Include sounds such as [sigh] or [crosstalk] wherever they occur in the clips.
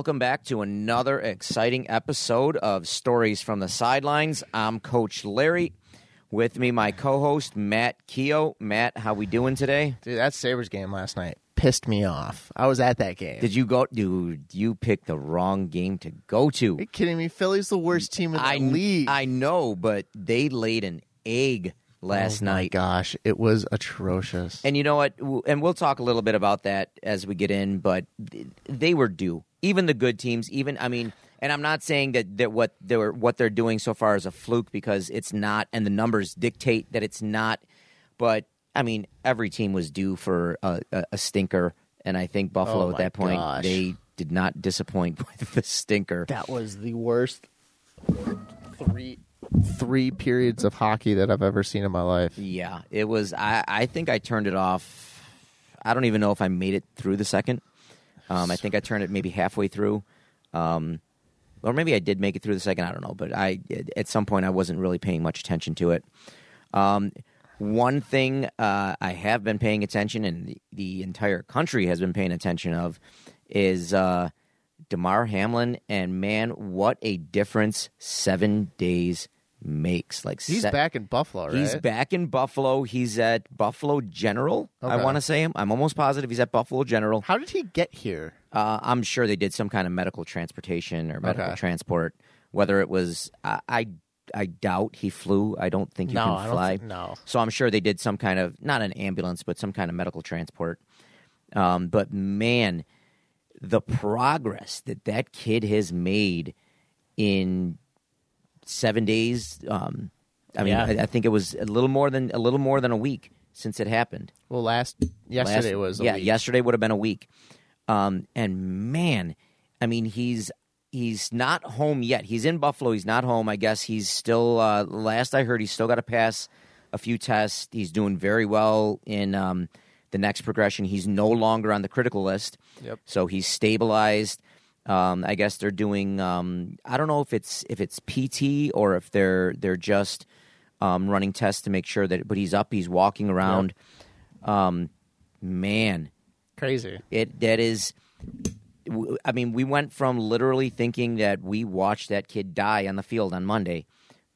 Welcome back to another exciting episode of Stories from the Sidelines. I'm Coach Larry. With me, my co-host Matt Keogh. Matt, how we doing today? Dude, that Sabres game last night pissed me off. I was at that game. Did you go? Dude, you picked the wrong game to go to. Are you kidding me? Philly's the worst team in the I league. I know, but they laid an egg last oh my night. gosh, it was atrocious. And you know what? And we'll talk a little bit about that as we get in, but they were due. Even the good teams, even I mean, and I'm not saying that, that what they're what they're doing so far is a fluke because it's not, and the numbers dictate that it's not. But I mean, every team was due for a, a, a stinker, and I think Buffalo Oh at that point gosh. they did not disappoint [laughs] with the stinker. that was the worst three three periods of hockey that I've ever seen in my life. Yeah, it was. I, I think I turned it off. I don't even know if I made it through the second. Um, I think I turned it maybe halfway through, um, or maybe I did make it through the second. I don't know, but I at some point I wasn't really paying much attention to it. Um, one thing uh, I have been paying attention, and the, the entire country has been paying attention of, is uh, Damar Hamlin. And man, what a difference seven days makes! Like He's se- back in Buffalo, right? He's back in Buffalo. He's at Buffalo General. I want to say him. I'm almost positive he's at Buffalo General. How did he get here? Uh, I'm sure they did some kind of medical transportation or medical Okay. transport. Whether it was, I, I, I doubt he flew. I don't think you No, can fly. think- no. So I'm sure they did some kind of not an ambulance, but some kind of medical transport. Um, but man, the progress that that kid has made in seven days. Um, I mean, Yeah. I, I think it was a little more than a little more than a week since it happened. Well, last yesterday Last- was a yeah. week. Yesterday would have been a week. Um, and man, I mean, he's he's not home yet. He's in Buffalo. He's not home. I guess he's still. Uh, last I heard, he's still got to pass a few tests. He's doing very well in um, the next progression. He's no longer on the critical list. Yep. So he's stabilized. Um, I guess they're doing. Um, I don't know if it's if it's PT or if they're they're just um, running tests to make sure that. But he's up. He's walking around. Um, man, Crazy. it that is. I mean, we went from literally thinking that we watched that kid die on the field on Monday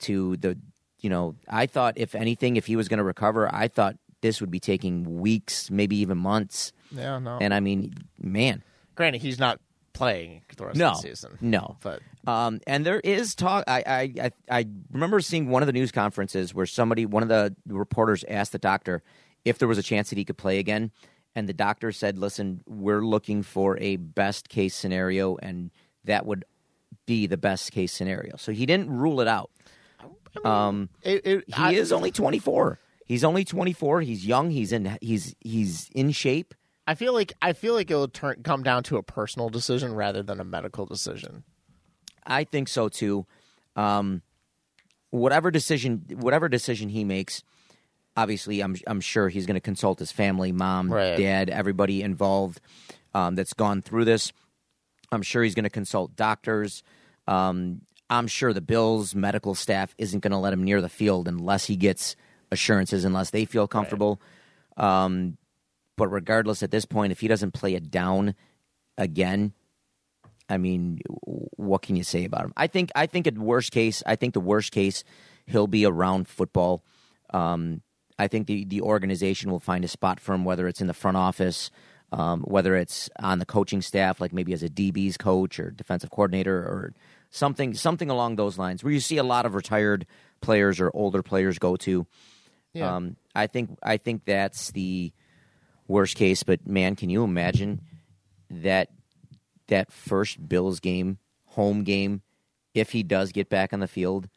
to the. You know, I thought if anything, if he was going to recover, I thought this would be taking weeks, maybe even months. Yeah, no. And I mean, man, Granted, he's not playing the rest no, of the season. no. But Um, and there is talk. I, I I I remember seeing one of the news conferences where somebody, one of the reporters, asked the doctor if there was a chance that he could play again, and the doctor said, "Listen, we're looking for a best case scenario, and that would be the best case scenario." So he didn't rule it out. Um, it, it, he I- is only twenty four. He's only twenty four. He's young. He's in. He's he's in shape. I feel like I feel like it will turn come down to a personal decision rather than a medical decision. I think so too. Um, whatever decision, whatever decision he makes, obviously, I'm I'm sure he's going to consult his family, mom, Right. dad, everybody involved um, that's gone through this. I'm sure he's going to consult doctors. Um, I'm sure the Bills medical staff isn't going to let him near the field unless he gets assurances, unless they feel comfortable. Um, but regardless, at this point, if he doesn't play it down again, I mean, what can you say about him? I think I think at worst case, I think the worst case, he'll be around football. Um, I think the the organization will find a spot for him, whether it's in the front office, um, whether it's on the coaching staff, like maybe as a DB's coach or defensive coordinator or something something along those lines, where you see a lot of retired players or older players go to. Yeah. Um, I think I think that's the worst case. But man, can you imagine that that first Bills game, home game, if he does get back on the field?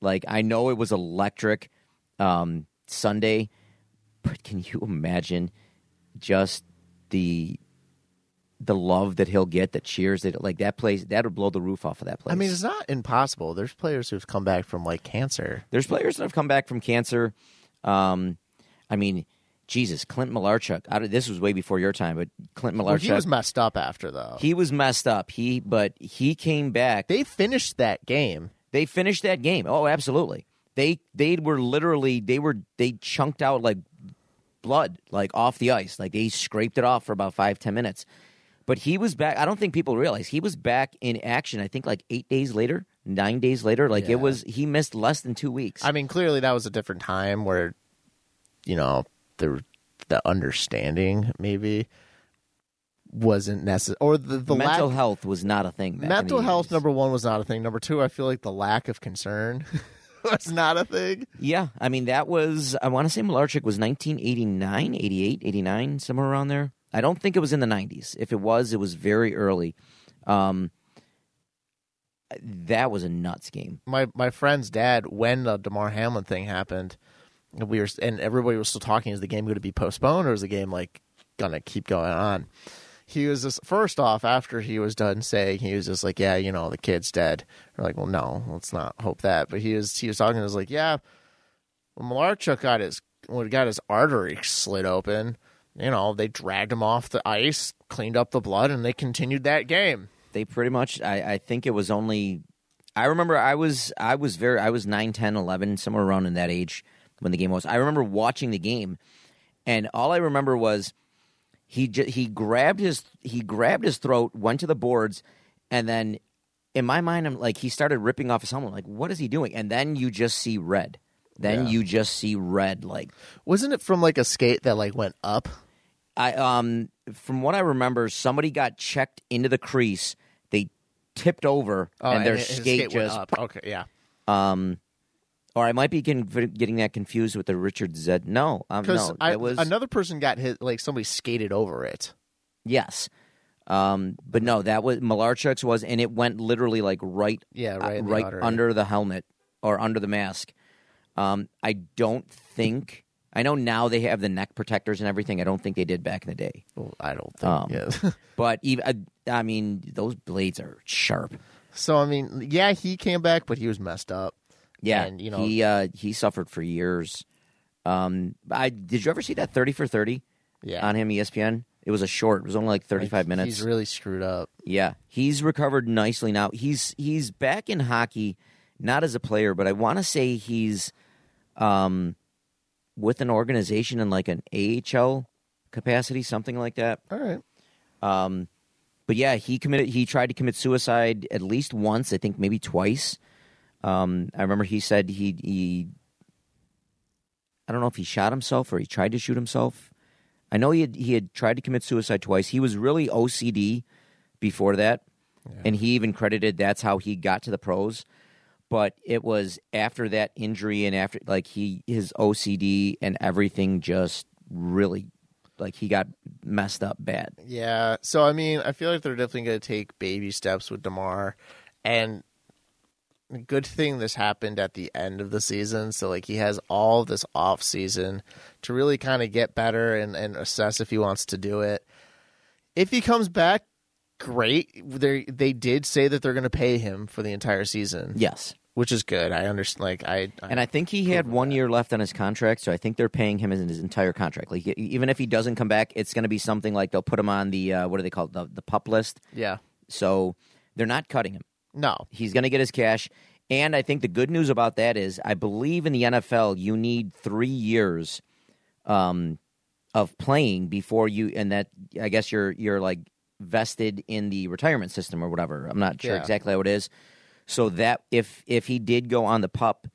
Like I know it was electric um, Sunday, but can you imagine just the the love that he'll get, the cheers that like that place that would blow the roof off of that place. I mean, it's not impossible. There's players who've come back from like cancer. There's players that have come back from cancer. Um, I mean, Jesus, Clint Malarchuk. I, don't- this was way before your time, but Clint Malarchuk. Well, he was messed up after though. he was messed up. He, but he came back. they finished that game. They finished that game. Oh, absolutely. They they were literally they were they chunked out like blood like off the ice. Like they scraped it off for about five ten minutes. But he was back. I don't think people realize he was back in action. I think like eight days later, nine days later. Like Yeah. it was he missed less than two weeks. I mean, clearly that was a different time where, you know, the the understanding maybe wasn't necessary, or the the mental lack, health was not a thing. Back mental health 80s. number one was not a thing. Number two, I feel like the lack of concern [laughs] was not a thing. Yeah, I mean that was I want to say Malarchuk was 1989, 88, 89, somewhere around there. I don't think it was in the 90s. If it was, it was very early. Um, that was a nuts game. My my friend's dad, when the Damar Hamlin thing happened, we were and everybody was still talking. Is the game going to be postponed, or is the game like gonna keep going on? He was just first off after he was done saying he was just like, yeah, you know, the kid's dead. We're like, well, no, let's not hope that. But he was he was talking. He was like, yeah, when Malarchuk got his when got his artery slit open, you know, they dragged him off the ice, cleaned up the blood, and they continued that game. They pretty much I, I think it was only I remember I was I was very I was 9, 10, 11 somewhere around in that age when the game was. I remember watching the game and all I remember was he j- he grabbed his he grabbed his throat, went to the boards, and then in my mind, I'm like he started ripping off his helmet. Like, what is he doing? And then you just see red. Then Yeah. you just see red. Like Wasn't it from like a skate that like went up? I um from what I remember, somebody got checked into the crease. They tipped over, and their Oh, his skate, went just up. Okay, yeah. um. Or I might be getting, getting that confused with the Richard Zed. No, um, no, it was another person got hit, like somebody skated over it. Yes. Um, but no, that was Malarchuk's was, and it went literally like right, Yeah, uh, right the right under the helmet or under the mask. Um, I don't think. I know now they have the neck protectors and everything. I don't think they did back in the day. Well, I don't think. Um, yeah. [laughs] But even, I, I mean, those blades are sharp. so I mean, yeah, he came back, but he was messed up. Yeah, And, you know- he uh, he suffered for years. Um, I did you ever see that thirty for thirty Yeah, on him ESPN? It was a short. It was only like thirty five minutes. He's really screwed up. Yeah, he's recovered nicely now. He's he's back in hockey, not as a player, but I want to say he's um, with an organization in like an AHL capacity, something like that. All right. Um, but yeah, he committed. He tried to commit suicide at least once. I think maybe twice. Um, I remember he said he he. I don't know if he shot himself or he tried to shoot himself. I know he had he had tried to commit suicide twice. He was really OCD before that, and he even credited that's how he got to the pros. But it was after that injury and after like he his OCD and everything just really like he got messed up bad. Yeah. So I mean, I feel like they're definitely going to take baby steps with Damar, and good thing this happened at the end of the season. So like he has all this off season to really kind of get better and and assess if he wants to do it. If he comes back, great. They they did say that they're going to pay him for the entire season, Yes. which is good. I understand. Like I, I And I think he had one year left on his contract, so I think they're paying him his, his entire contract. Like even if he doesn't come back, it's going to be something like they'll put him on the uh, what do they call it, the the pup list. yeah. So they're not cutting him. No. He's going to get his cash. And I think the good news about that is, I believe in the NFL, you need three years um, of playing before you, and that I guess you're you're like vested in the retirement system or whatever. I'm not sure Yeah. exactly how it is. So that if if he did go on the pup,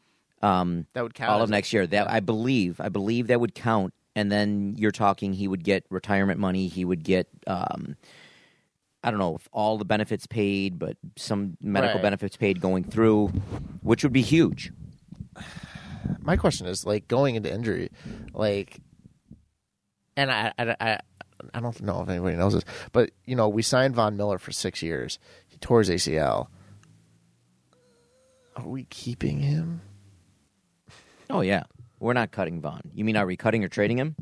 um, That would count all of next year, that. I believe I believe that would count. And then you're talking, he would get retirement money. He would get. Um, I don't know if all the benefits paid, but some medical Right. benefits paid going through, which would be huge. [sighs] my question is like going into injury, like, and I, I, I, I don't know if anybody knows this, but you know, we signed Von Miller for six years. He tore his ACL. Are we keeping him? Oh yeah, we're not cutting Von. You mean are we cutting or trading him?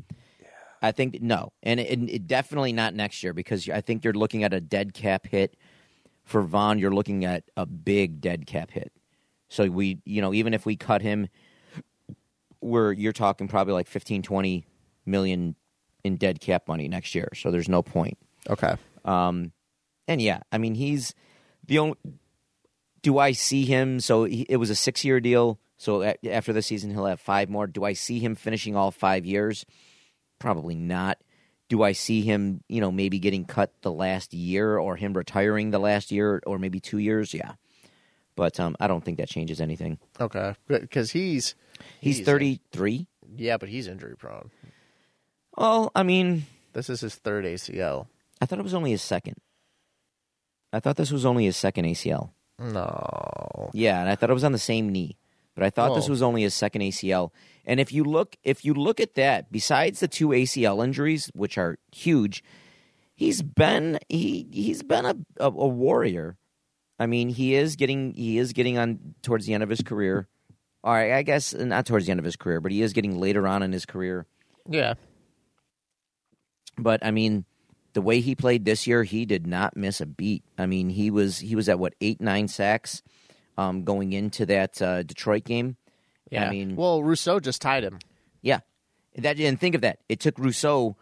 I think no, and it, it definitely not next year because I think you're looking at a dead cap hit for Von. You're looking at a big dead cap hit. So we, you know, even if we cut him, we're you're talking probably like 15, 20 million in dead cap money next year. So there's no point. Okay. Um, and yeah, I mean he's the only. Do I see him? So he, it was a six year deal. So a, after the season, he'll have five more. Do I see him finishing all five years? Probably not. Do I see him, you know, maybe getting cut the last year or him retiring the last year or maybe two years? Yeah. But um, I don't think that changes anything. Okay. Because he's, He's 33. Yeah, but he's injury prone. Well, I mean, This is his third ACL. I thought it was only his second. I thought this was only his second ACL. No. Yeah, and I thought it was on the same knee. But I thought this was only his second ACL. And if you look if you look at that, besides the two ACL injuries, which are huge, he's been he he's been a, a, a warrior. I mean, he is getting he is getting on towards the end of his career. All right, I guess not towards the end of his career, but he is getting later on in his career. Yeah. But I mean, the way he played this year, he did not miss a beat. I mean, he was he was at what eight nine sacks um, going into that uh, Detroit game. Yeah. I mean, well, Rousseau just tied him. yeah, that and think of that. It took Rousseau,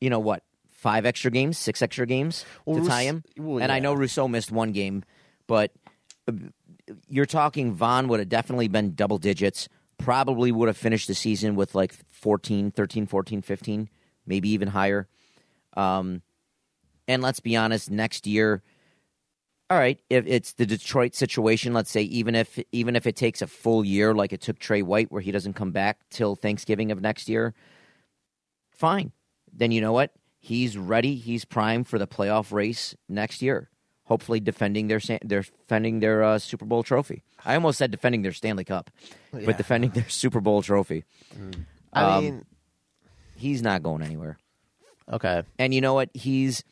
you know what, five extra games, six extra games Well, to Rous- tie him. well, and I know Rousseau missed one game, but uh, you're talking Von would have definitely been double digits. Probably would have finished the season with like 14, 13, 14, 15, maybe even higher. Um, and let's be honest, next year, all right, if it's the Detroit situation, let's say even if even if it takes a full year, like it took Trey White, where he doesn't come back till Thanksgiving of next year, fine. Then you know what? He's ready. He's primed for the playoff race next year. Hopefully, defending their their defending their uh, Super Bowl trophy. I almost said defending their Stanley Cup, Yeah. but defending their Super Bowl trophy. I Um, mean, He's not going anywhere. okay. And you know what? He's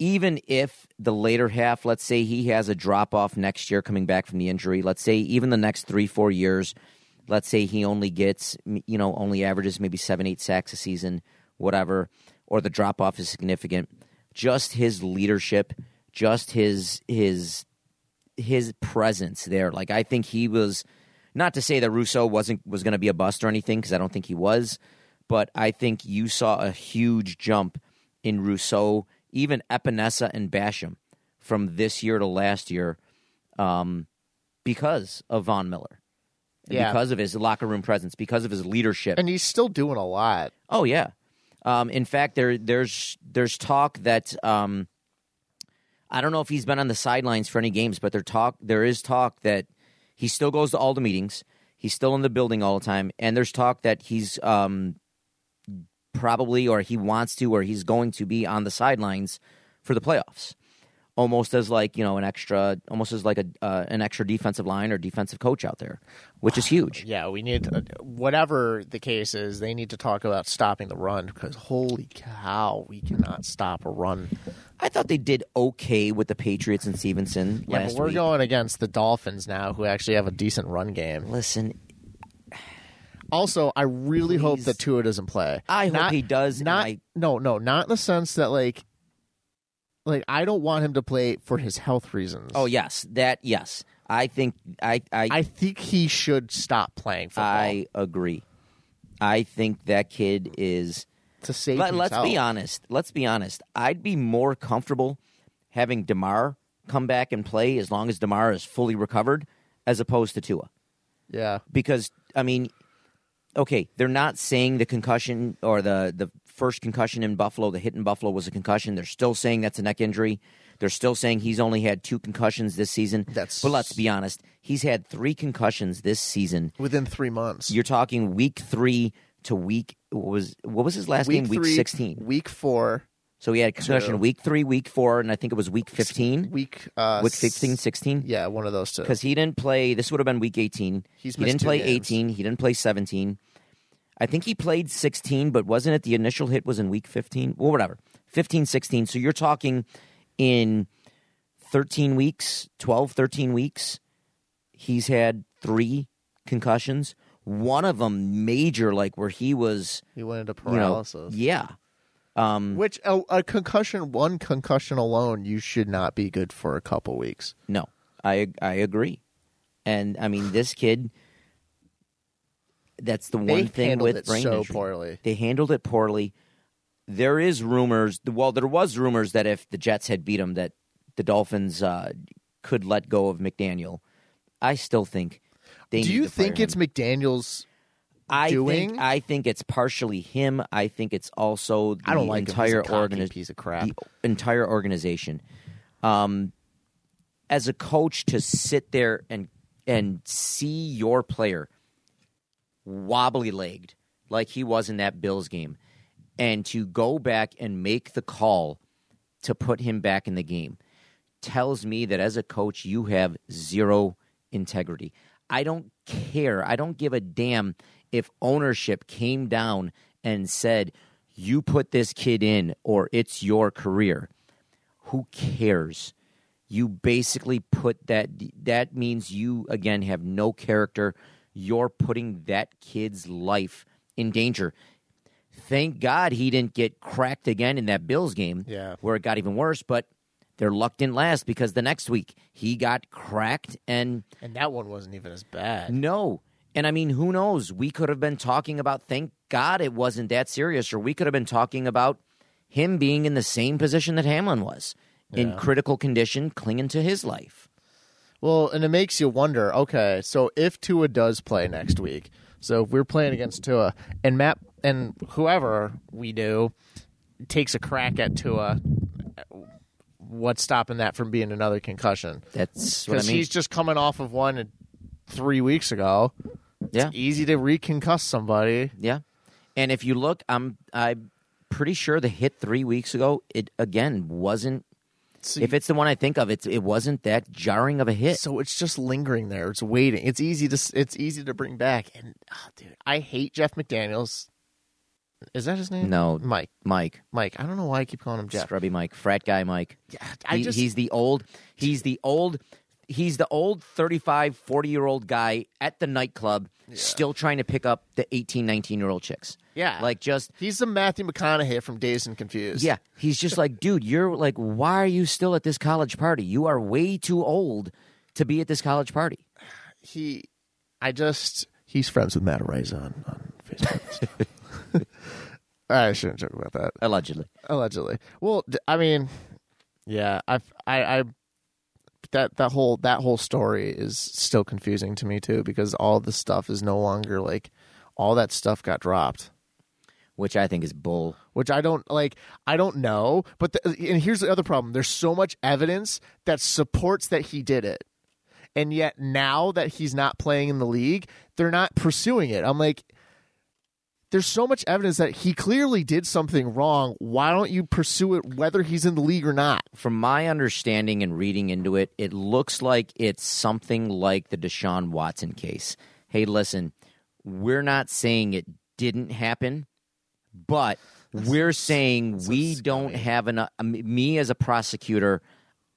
even if the later half, let's say he has a drop off next year coming back from the injury, let's say even the next three, four years, let's say he only gets, you know, only averages maybe seven, eight sacks a season, whatever, or the drop off is significant. Just his leadership, just his, his, his presence there. Like, I think he was, not to say that Rousseau wasn't, was going to be a bust or anything, because I don't think he was, but I think you saw a huge jump in Rousseau, even Epenesa and Basham from this year to last year um, because of Von Miller. And Yeah. Because of his locker room presence, because of his leadership. And he's still doing a lot. oh yeah. Um, in fact, there there's there's talk that um, I don't know if he's been on the sidelines for any games, but there talk there is talk that he still goes to all the meetings. He's still in the building all the time, and there's talk that he's um, probably or he wants to or he's going to be on the sidelines for the playoffs almost as like you know an extra almost as like a uh, an extra defensive line or defensive coach out there which is huge [sighs] Yeah, we need to, whatever the case is, they need to talk about stopping the run because holy cow, we cannot stop a run. i thought they did okay with the patriots and stevenson Yeah, last but we're week going against the Dolphins now, who actually have a decent run game. listen Also, I really hope that Tua doesn't play. I hope Not- he does, Not I- no, no, not in the sense that like, like I don't want him to play for his health reasons. oh yes that yes i think i i I think he should stop playing football I agree i think that kid is to save Let, himself. let's be honest. Let's be honest. I'd be more comfortable having Damar come back and play as long as Damar is fully recovered, as opposed to Tua. Yeah, Because I mean, okay, they're not saying the concussion or the the first concussion in Buffalo, the hit in Buffalo was a concussion. They're still saying that's a neck injury. They're still saying he's only had two concussions this season. That's- but let's be honest, he's had three concussions this season. within three months. You're talking week three to week what was what was his last week game? Week three, sixteen. week four, So he had a concussion week three, week four, and I think it was week 15. week uh, Week 15, 16? Yeah, one of those two. Because he didn't play, this would have been week 18. He's he didn't play games. 18. He didn't play 17. I think he played 16, but wasn't it the initial hit was in week 15? Well, whatever. 15, 16. So you're talking in 13 weeks, 12, 13 weeks, he's had three concussions. One of them major, like where he was he went into you know, paralysis. yeah. Um, Which a, a concussion, one concussion alone, you should not be good for a couple weeks. No, I I agree, and I mean this kid. That's the They one thing with it brain so injury. poorly. They handled it poorly. There is rumors. Well, there was rumors that if the Jets had beat them, that the Dolphins uh, could let go of McDaniel. I still think. They Do you think him. it's McDaniel's? I doing? Think, I think it's partially him. I think it's also the I don't like him. He's a entire organization. piece of crap. The entire organization. Um, as a coach, to sit there and and see your player wobbly legged like he was in that Bills game, and to go back and make the call to put him back in the game tells me that as a coach you have zero integrity. I don't care. I don't give a damn if ownership came down and said you put this kid in or it's your career. Who cares? You basically put that that means you again have no character. You're putting that kid's life in danger. Thank God he didn't get cracked again in that Bills game Yeah. where it got even worse, but their luck didn't last because the next week he got cracked and And that one wasn't even as bad. no. And I mean, who knows? We could have been talking about, thank God it wasn't that serious, or we could have been talking about him being in the same position that Hamlin was in critical condition, clinging to his life. Well, and it makes you wonder. Okay, so if Tua does play next week, so if we're playing against Tua, and Matt and whoever we do takes a crack at Tua, what's stopping that from being another concussion? That's what I Because mean. he's just coming off of one three weeks ago. yeah, Easy to reconcuss somebody. yeah. And if you look, I'm I'm pretty sure the hit three weeks ago, it again wasn't. So, If it's the one I think of, it's it wasn't that jarring of a hit. so it's just lingering there. It's waiting. It's easy to it's easy to bring back. And oh, dude, I hate Jeff McDaniels. Is that his name? No. Mike. Mike, Mike. I don't know why I keep calling him Jeff. Scrubby Mike, frat guy Mike. Yeah, I He- just he's the old he's the old he's the old 35 40 year old guy at the nightclub still trying to pick up the 18 19 year old chicks Yeah. like just he's the Matthew McConaughey from Dazed and Confused. yeah he's just like [laughs] dude you're like why are you still at this college party you are way too old to be at this college party he. I just he's friends with Matt Araiza on on Facebook. [laughs] [laughs] I shouldn't joke about that. allegedly Allegedly. Well, I mean, yeah, I've I That that whole that whole story is still confusing to me too because all the stuff is no longer like all that stuff got dropped. which i think is bull which I don't like. I don't know, but the, and here's the other problem: there's so much evidence that supports that he did it, and yet now that he's not playing in the league, they're not pursuing it. I'm like, there's so much evidence that he clearly did something wrong. Why don't you pursue it, whether he's in the league or not? from my understanding and reading into it, it looks like it's something like the Deshaun Watson case. Hey, listen, we're not saying it didn't happen, but we're saying we don't have enough. Me as a prosecutor,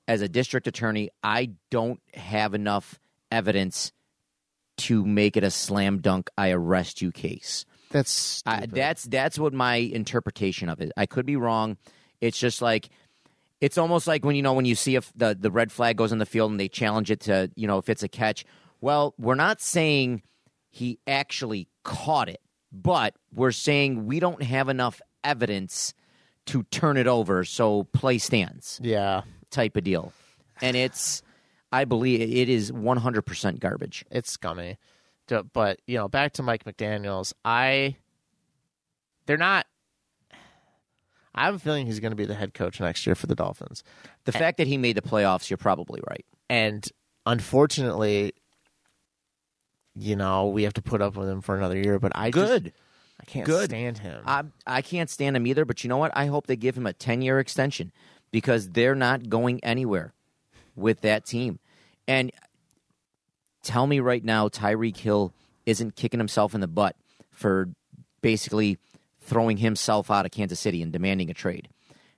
as a district attorney, I don't have enough evidence to make it a slam dunk. I arrest you case. That's I, that's that's what my interpretation of it. I could be wrong. It's just like it's almost like when you know when you see if the the red flag goes in the field and they challenge it to you know if it's a catch. Well, we're not saying he actually caught it, but we're saying we don't have enough evidence to turn it over, so play stands yeah. type of deal. And it's I believe it is 100% garbage. it's scummy. D- But you know, back to Mike McDaniel's. I they're not. I have a feeling he's going to be the head coach next year for the Dolphins, The fact that he made the playoffs, you're probably right. and unfortunately, you know, we have to put up with him for another year. But I just- Good. I can't Good. stand him. I I can't stand him either, but you know what? I hope they give him a 10-year extension because they're not going anywhere with that team. And tell me right now Tyreek Hill isn't kicking himself in the butt for basically throwing himself out of Kansas City and demanding a trade.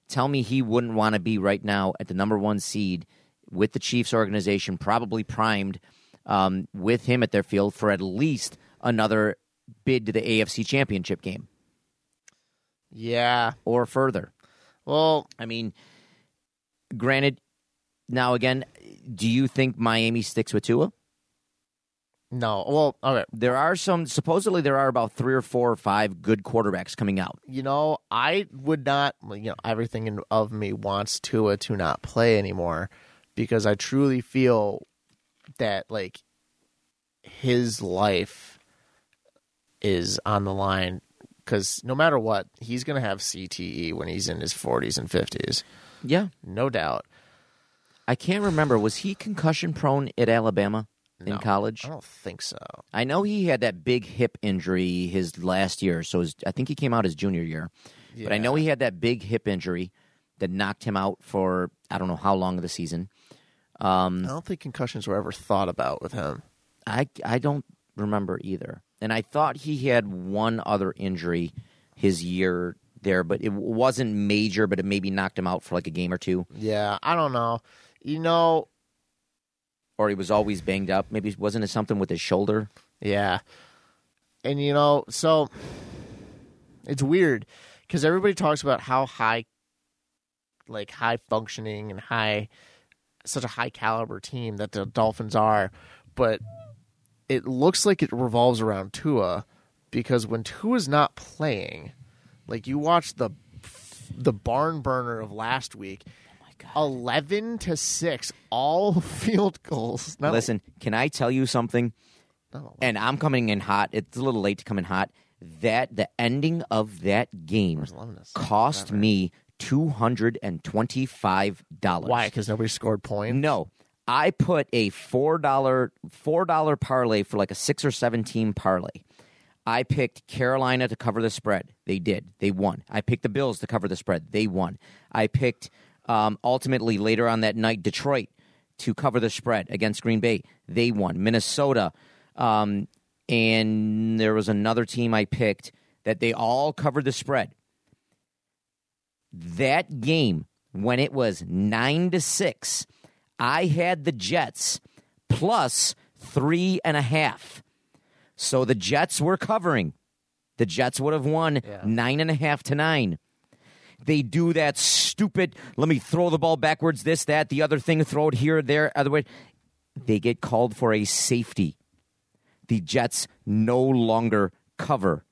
Tell me he wouldn't want to be right now at the number 1 seed with the Chiefs organization probably primed um, with him at their field for at least another bid to the AFC Championship game. Yeah. or further. Well, I mean, granted, now again, do you think Miami sticks with Tua? No. Well, okay. There are some, supposedly, there are about three or four or five good quarterbacks coming out. You know, I would not. You know, everything in, of me wants Tua to not play anymore because I truly feel that like his life is on the line. Because no matter what, he's going to have CTE when he's in his 40s and 50s, Yeah. no doubt. I can't remember. Was he concussion prone at Alabama in No, college? I don't think so. I know he had that big hip injury his last year. So his, I think he came out his junior year. But I know he had that big hip injury that knocked him out for I don't know how long of the season. Um, I don't think concussions were ever thought about with him. I I don't remember either. And I thought he had one other injury his year there, but it wasn't major, but it maybe knocked him out for like a game or two. Yeah, I don't know. You know, Or he was always banged up. Maybe it wasn't it something with his shoulder? Yeah. And you know, so it's weird because everybody talks about how high, like high functioning and high, such a high caliber team that the Dolphins are, but it looks like it revolves around Tua because when Tua's not playing, like you watch the the barn burner of last week. Eleven to six, all [laughs] field goals. Listen, can I tell you something? no, And I'm coming in hot. It's a little late to come in hot. That the ending of that game Where's 11 to six? cost me two hundred and twenty-five dollars. Why? Because nobody scored points. No, I put a four dollar four dollar parlay for like a six or seven team parlay. I picked Carolina to cover the spread. They did. They won. I picked the Bills to cover the spread. They won. I picked um, ultimately later on that night Detroit to cover the spread against Green Bay. They won. Minnesota, um, and there was another team I picked that they all covered the spread that game when it was nine to six, I had the Jets plus three and a half. So the Jets were covering. The Jets would have won Yeah. nine and a half to nine. They do that stupid, let me throw the ball backwards, this, that, the other thing, throw it here, there, other way. They get called for a safety. The Jets no longer cover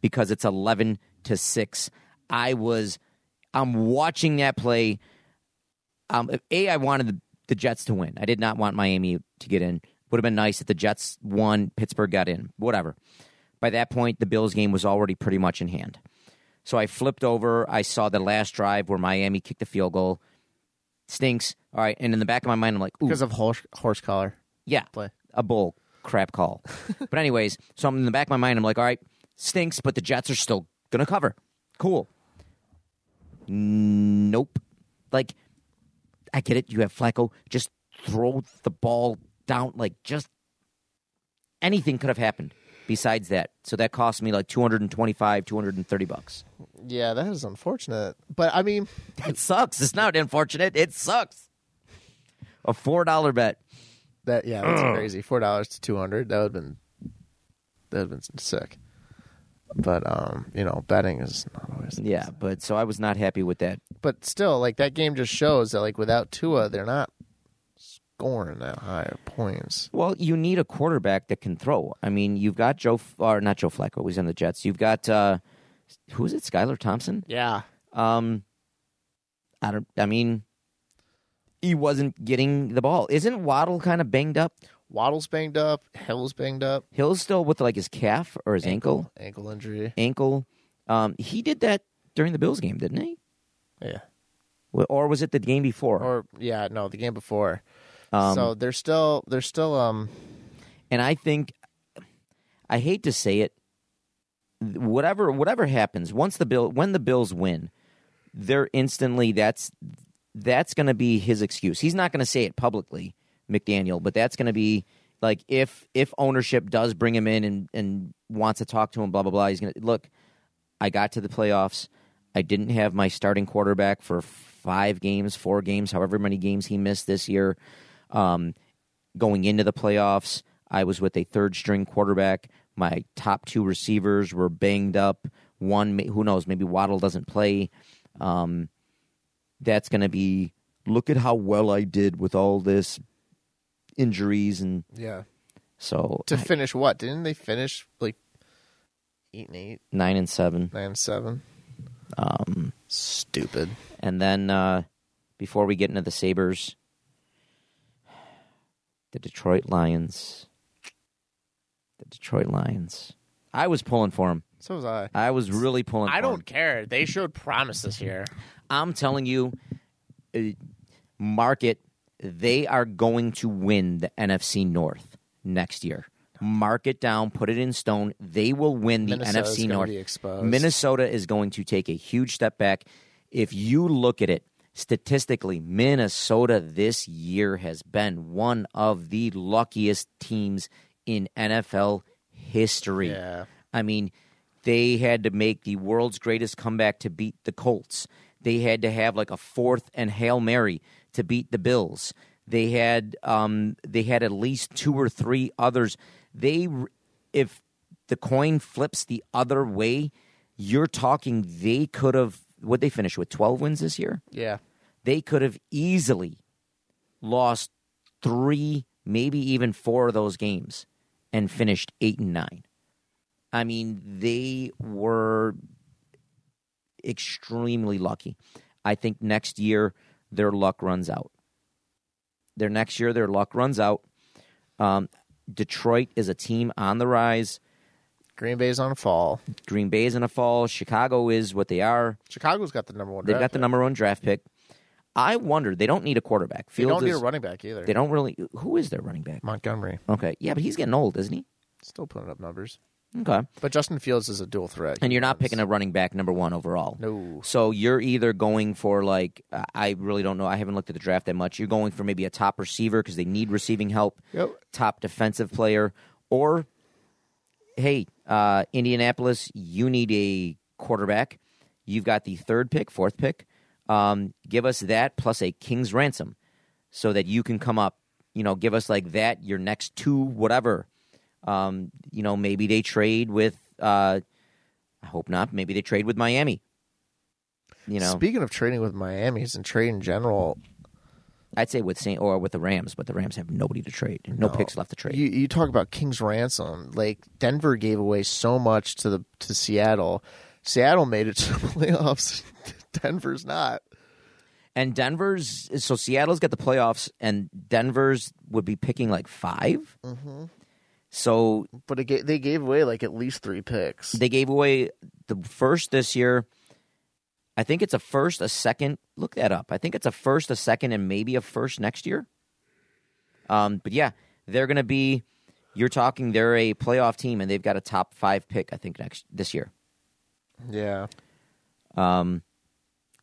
because it's 11 to 6. I was I'm watching that play. Um, a, I wanted the, the Jets to win. I did not want Miami to get in. Would have been nice if the Jets won, Pittsburgh got in. Whatever. By that point, the Bills game was already pretty much in hand. So I flipped over. I saw the last drive where Miami kicked the field goal. Stinks. All right. And in the back of my mind, I'm like, ooh, because of horse, horse collar. yeah, play. a bull crap call. [laughs] but anyways, so I'm in the back of my mind. I'm like, all right, stinks, but the Jets are still gonna cover. Cool. Nope. Like, I get it. You have Flacco. Just throw the ball down. Like, just anything could have happened besides that. So that cost me like 225, 230 bucks. Yeah, that is unfortunate. But I mean, [laughs] It sucks. It's not unfortunate. It sucks. A four dollar bet. that yeah, that's crazy. Four dollars to two hundred. That would have been that would have been sick. But um, you know, betting is not always. Yeah, but so I was not happy with that. But still, like that game just shows that like without Tua, they're not scoring that high of points. Well, you need a quarterback that can throw. I mean, you've got Joe, or not Joe Flacco, he's on the Jets. You've got uh, who is it? Skylar Thompson. Yeah, Um, I don't. I mean, he wasn't getting the ball. Isn't Waddle kind of banged up? Waddle's banged up. Hill's banged up. Hill's still with like his calf or his ankle. ankle injury. Ankle. Um, he did that during the Bills game, didn't he? Yeah, Or was it the game before? or yeah, no, the game before. Um, so they're still they're still um and I think I hate to say it, whatever whatever happens once the bill when the Bills win, they're instantly that's that's going to be his excuse. He's not going to say it publicly, McDaniel, but that's going to be like if if ownership does bring him in and and wants to talk to him, blah blah blah. He's going to look. I got to the playoffs. I didn't have my starting quarterback for five games, four games, however many games he missed this year. Um, going into the playoffs, I was with a third string quarterback. My top two receivers were banged up one. Who knows? Maybe Waddle doesn't play. Um, that's going to be look at how well I did with all this injuries and Yeah. so To finish what? Didn't they finish like eight and eight, nine and seven. nine and seven? Um, Stupid. and then uh, before we get into the Sabres, the Detroit Lions. The Detroit Lions. I was pulling for them. So was I. I was really pulling. For them. I for don't 'em. care. They showed promise this year. I'm telling you, uh, market. They are going to win the NFC North next year. Mark it down, put it in stone. They will win the Minnesota's NFC gonna North. be exposed. Minnesota is going to take a huge step back. If you look at it statistically, Minnesota this year has been one of the luckiest teams in NFL history. Yeah. I mean, they had to make the world's greatest comeback to beat the Colts. They had to have like a fourth and Hail Mary to beat the Bills. They had um, they had at least two or three others. They if the coin flips the other way, you're talking they could have would they finish with 12 wins this year? Yeah. They could have easily lost 3, maybe even 4 of those games and finished 8 and 9. I mean, they were extremely lucky. I think next year their luck runs out. Their next year their luck runs out. Um, Detroit is a team on the rise. Green Bay's on a fall. Green Bay is in a fall. Chicago is what they are. Chicago's got the number one. They've got the pick. number one draft pick. I wonder they don't need a quarterback. They don't need is- a running back either. They don't really. Who is their running back? Montgomery Okay, yeah, but he's getting old, isn't he? still putting up numbers, Okay, but Justin Fields is a dual threat. and you're not picking a running back number one overall. No. So you're either going for like I- I really don't know. I haven't looked at the draft that much. You're going for maybe a top receiver because they need receiving help, Yep. top defensive player, or hey, uh, Indianapolis, you need a quarterback. You've got the third pick, fourth pick. Um, give us that plus a king's ransom, so that you can come up. You know, give us like that. Your next two, whatever. Um, you know, maybe they trade with. Uh, I hope not. Maybe they trade with Miami. You know, Speaking of trading with Miami's and trade in general, I'd say with Saint or with the Rams, but the Rams have nobody to trade. No, picks left to trade. you you talk about King's ransom. Like Denver gave away so much to the to Seattle. Seattle made it to the [laughs] playoffs. Denver's not. and Denver's so Seattle's got the playoffs, and Denver's would be picking like 5 Mm-hmm. So But it they gave away like at least three picks. they gave away the first this year. I think it's a first, a second. Look that up. I think it's a first, a second, and maybe a first next year. Um, but yeah, they're going to be. You're talking. They're a playoff team, and they've got a top five pick. I think next this year. yeah. um,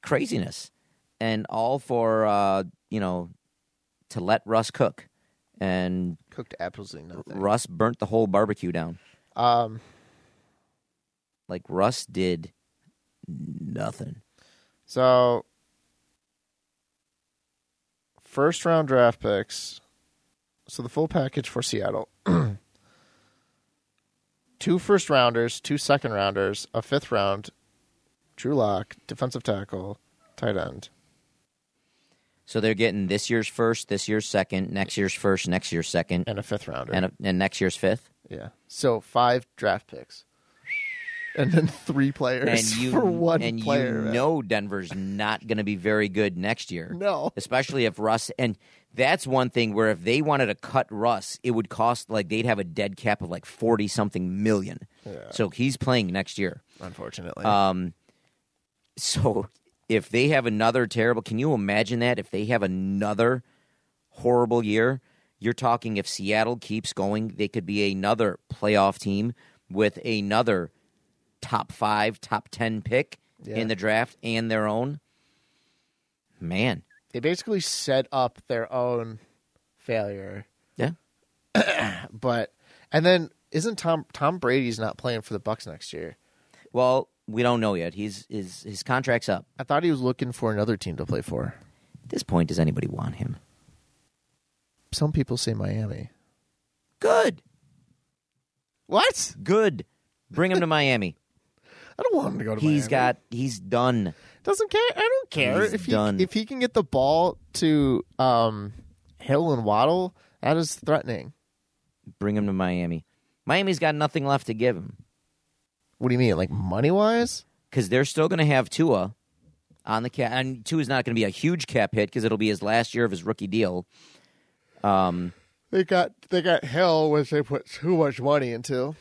craziness, and all for uh, you know to let Russ cook, and Cooked absolutely nothing. Russ burnt the whole barbecue down. Um, Like Russ did nothing. so first round draft picks. So the full package for Seattle. [clears throat] two first rounders, two second rounders, a fifth round, Drew Lock, defensive tackle, tight end. So they're getting this year's first, this year's second, next year's first, next year's second, and a fifth rounder. and a, and next year's fifth. yeah. So five draft picks. And then three players And you [laughs] for one and player. you know Denver's not going to be very good next year. No. especially if Russ and that's one thing where if they wanted to cut Russ, it would cost like they'd have a dead cap of like forty something million. Yeah. So he's playing next year. Unfortunately. Um, so if they have another terrible, can you imagine that? If they have another horrible year, you're talking if Seattle keeps going, they could be another playoff team with another top five, top ten pick Yeah. in the draft and their own. Man, they basically set up their own failure. yeah. [clears throat] But and then isn't Tom Tom Brady's not playing for the Bucs next year? Well, we don't know yet. He's his his contract's up. I thought he was looking for another team to play for. At this point, does anybody want him? Some people say Miami. Good, What? good. Bring him to Miami. I don't want him to go to He's Miami. got he's done. doesn't care. I don't care He's if he done. if he can get the ball to um, Hill and Waddle. That is threatening. Bring him to Miami. Miami's got nothing left to give him What do you mean, like money wise? because they're still going to have Tua on the cap, and Tua's not going to be a huge cap hit because it'll be his last year of his rookie deal. Um, They got they got Hill, which they put too much money into.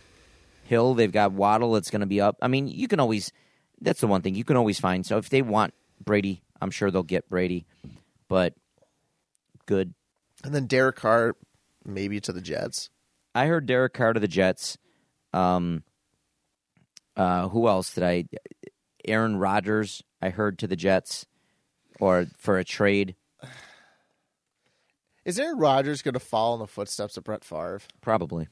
Hill, they've got Waddle. It's going to be up. I mean, you can always. That's the one thing you can always find. So if they want Brady, I'm sure they'll get Brady. But good. And then Derek Carr, maybe to the Jets. I heard Derek Carr to the Jets. Um, uh, who else did I? Aaron Rodgers. I heard to the Jets, or for a trade. Is Aaron Rodgers going to follow in the footsteps of Brett Favre, Probably.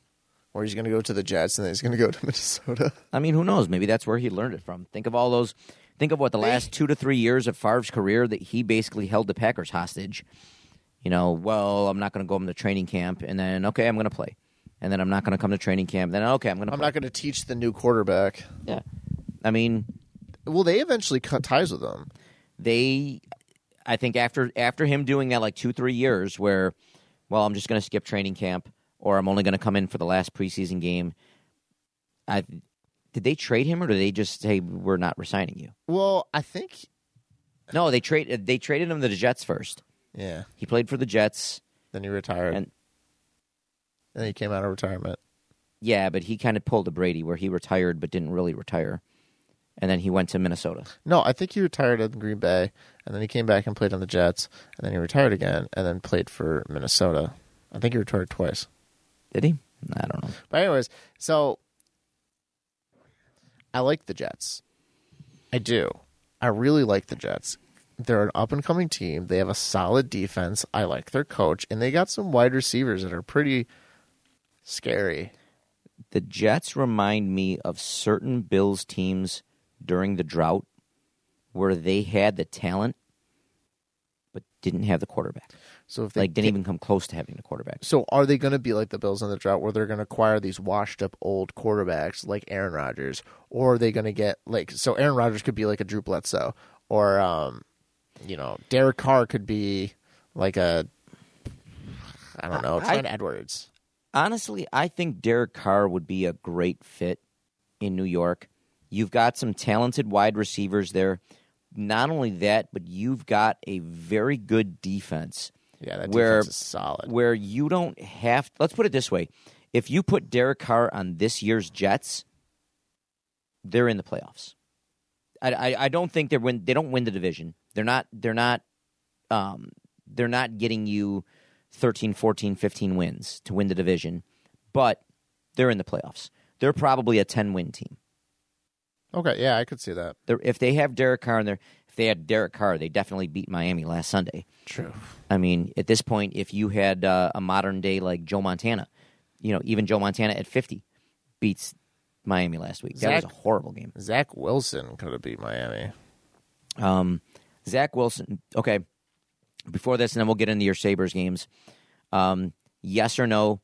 Or he's going to go to the Jets and then he's going to go to [laughs] Minnesota? I mean, who knows? Maybe that's where he learned it from. Think of all those. Think of what the last two to three years of Favre's career that he basically held the Packers hostage. You know, well, I'm not going to go into training camp, and then okay, I'm going to play, and then I'm not going to come to training camp. Then okay, I'm going to. I'm not going to teach the new quarterback. Yeah, I mean, well, they eventually cut ties with him? they. I think after after him doing that like two three years, where, well, I'm just going to skip training camp, or I'm only going to come in for the last preseason game. I did they trade him, or did they just say we're not resigning you? Well, I think. No, they trade they traded him to the Jets first. Yeah. He played for the Jets, Then he retired, and and he came out of retirement. yeah, but he kind of pulled a Brady where he retired but didn't really retire, and then he went to Minnesota. No, I think he retired in Green Bay, and then he came back and played on the Jets, and then he retired again, and then played for Minnesota. I think he retired twice. Did he? I don't know. But anyways, so I like the Jets. I do. I really like the Jets. They're an up and coming team. They have a solid defense. I like their coach, and they got some wide receivers that are pretty scary. The Jets remind me of certain Bills teams during the drought where they had the talent but didn't have the quarterback. So if they Like didn't even come close to having a quarterback. So are they going to be like the Bills in the drought, where they're going to acquire these washed-up old quarterbacks like Aaron Rodgers, or are they going to get like so Aaron Rodgers could be like a Drew Bledsoe, or um, you know Derek Carr could be like a I don't know I- Trent Edwards. Honestly, I think Derek Carr would be a great fit in New York. You've got some talented wide receivers there. Not only that, but you've got a very good defense Yeah, that where defense is solid. where you don't have. Let's put it this way: if you put Derek Carr on this year's Jets, they're in the playoffs. I, I, I don't think they win. They don't win the division. They're not. They're not. Um, they're not getting you 13, 14, 15 wins to win the division, but they're in the playoffs. They're probably a ten win team. Okay, yeah, I could see that. They're, if they have Derek Carr in there, they had Derek Carr, they definitely beat Miami last Sunday. True. I mean, at this point, if you had uh, a modern day like Joe Montana, you know, even Joe Montana at 50 beats Miami last week. That was a horrible game. Zach Wilson could have beat Miami. Um, Zach Wilson, okay, before this, and then we'll get into your Sabres games. Um, yes or no,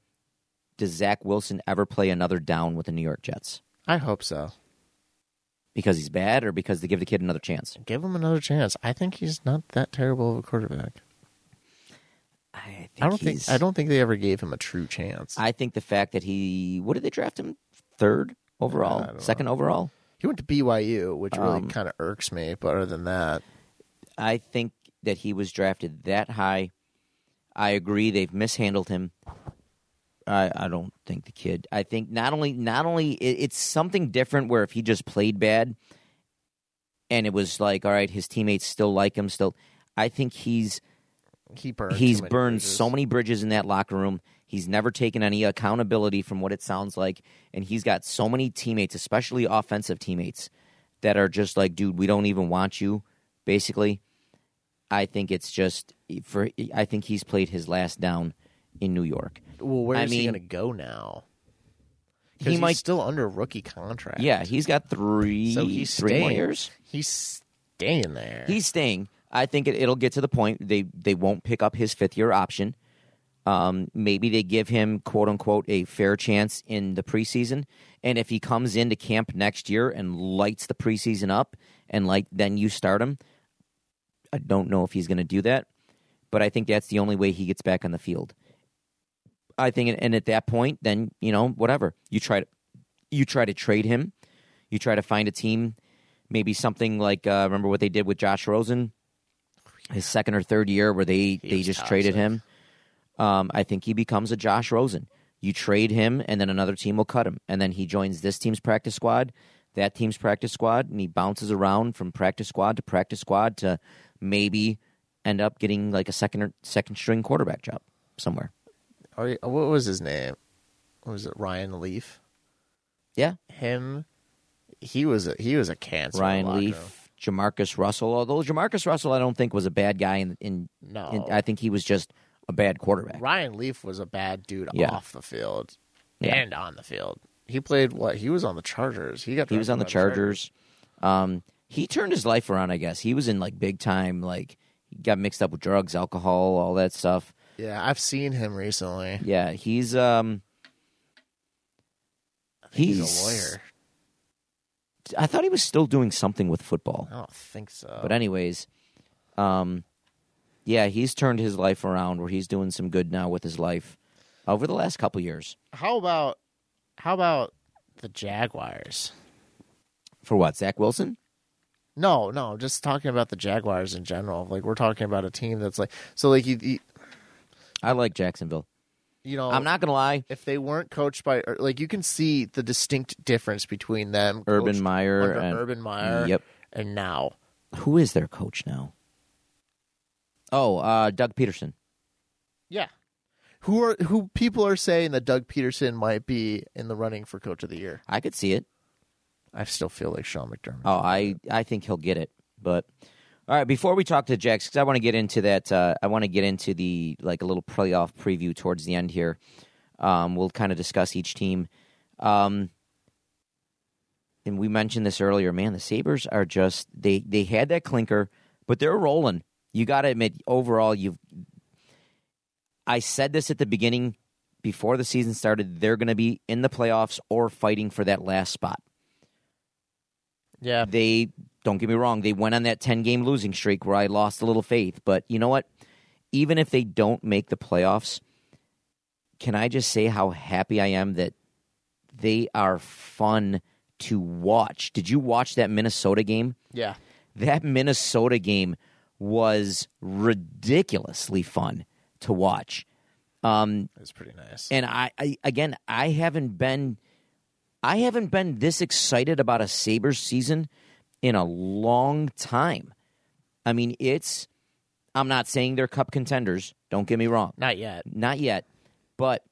does Zach Wilson ever play another down with the New York Jets? I hope so. Because he's bad or because they give the kid another chance? Give him another chance. I think he's not that terrible of a quarterback. I, think I don't think I don't think they ever gave him a true chance. I think the fact that he, what did they draft him? Third overall? Second overall? he went to BYU, which really Um, kind of irks me. But other than that, I think that he was drafted that high. I agree they've mishandled him. I, I don't think the kid. I think not only not only it, it's something different where if he just played bad, and it was like all right, his teammates still like him. Still, I think he's he burned. he's burned bridges. so many bridges in that locker room. He's never taken any accountability from what it sounds like, and he's got so many teammates, especially offensive teammates, that are just like, dude, we don't even want you. Basically, I think it's just for. I think he's played his last down in New York. Well, where I is he going to go now? He he's might- still under rookie contract. Yeah, he's got three, so he's three staying. years. He's staying there. He's staying. I think it, it'll get to the point they they won't pick up his fifth year option. Um, maybe they give him quote unquote a fair chance in the preseason, and if he comes into camp next year and lights the preseason up, and like then you start him. I don't know if he's going to do that, but I think that's the only way he gets back on the field. I think, and at that point, then you know whatever you try to you try to trade him, you try to find a team, maybe something like uh, remember what they did with Josh Rosen, his second or third year where they they was just traded him. Um, I think he becomes a Josh Rosen. You trade him, and then another team will cut him, and then he joins this team's practice squad, that team's practice squad, and he bounces around from practice squad to practice squad to maybe end up getting like a second or second string quarterback job somewhere. Or, what was his name? What was it? Ryan Leaf. Yeah, Him. He was a he was a cancer. Ryan. Leaf, Jamarcus Russell. Although Jamarcus Russell, I don't think was a bad guy. In, in, No. in- I think he was just a bad quarterback. Ryan Leaf was a bad dude Yeah. off the field Yeah. and on the field. He played what? He was on the Chargers. He got He was on the by Chargers. Um, he turned his life around. I guess he was in like big time. Like he got mixed up with drugs, alcohol, all that stuff. Yeah, I've seen him recently. Yeah, he's um. He's, He's- a lawyer. I thought he was still doing something with football. I don't think so. But anyways, um, yeah, he's turned his life around where he's doing some good now with his life over the last couple years. how about how about the Jaguars? For what? Zach Wilson? No, no, just talking about the Jaguars in general. Like we're talking about a team that's like so like you you, I like Jacksonville. you know I'm not gonna lie. if they weren't coached by or, like you can see the distinct difference between them Urban Meyer and Urban Meyer Yep. and now. Who is their coach now? Oh, uh, Doug Pederson. Yeah. Who are who people are saying that Doug Pederson might be in the running for coach of the year. I could see it. I still feel like Sean McDermott. Oh, I I think he'll get it. But all right, before we talk to Jax, because I want to get into that. Uh, I want to get into the like a little playoff preview towards the end here. Um, we'll kind of discuss each team. Um, and we mentioned this earlier. Man, the Sabres are just they they had that clinker, but they're rolling. You got to admit, overall, you've. I said this at the beginning before the season started. They're going to be in the playoffs or fighting for that last spot Yeah. they don't get me wrong they went on that 10 game losing streak where i lost a little faith but you know what even if they don't make the playoffs can i just say how happy i am that they are fun to watch did you watch that minnesota game Yeah. that minnesota game was ridiculously fun to watch um, It's pretty nice. and I, I again, I haven't been, I haven't been this excited about a Sabres season in a long time. I mean, it's. I'm not saying they're cup contenders. Don't get me wrong, Not yet. not yet. But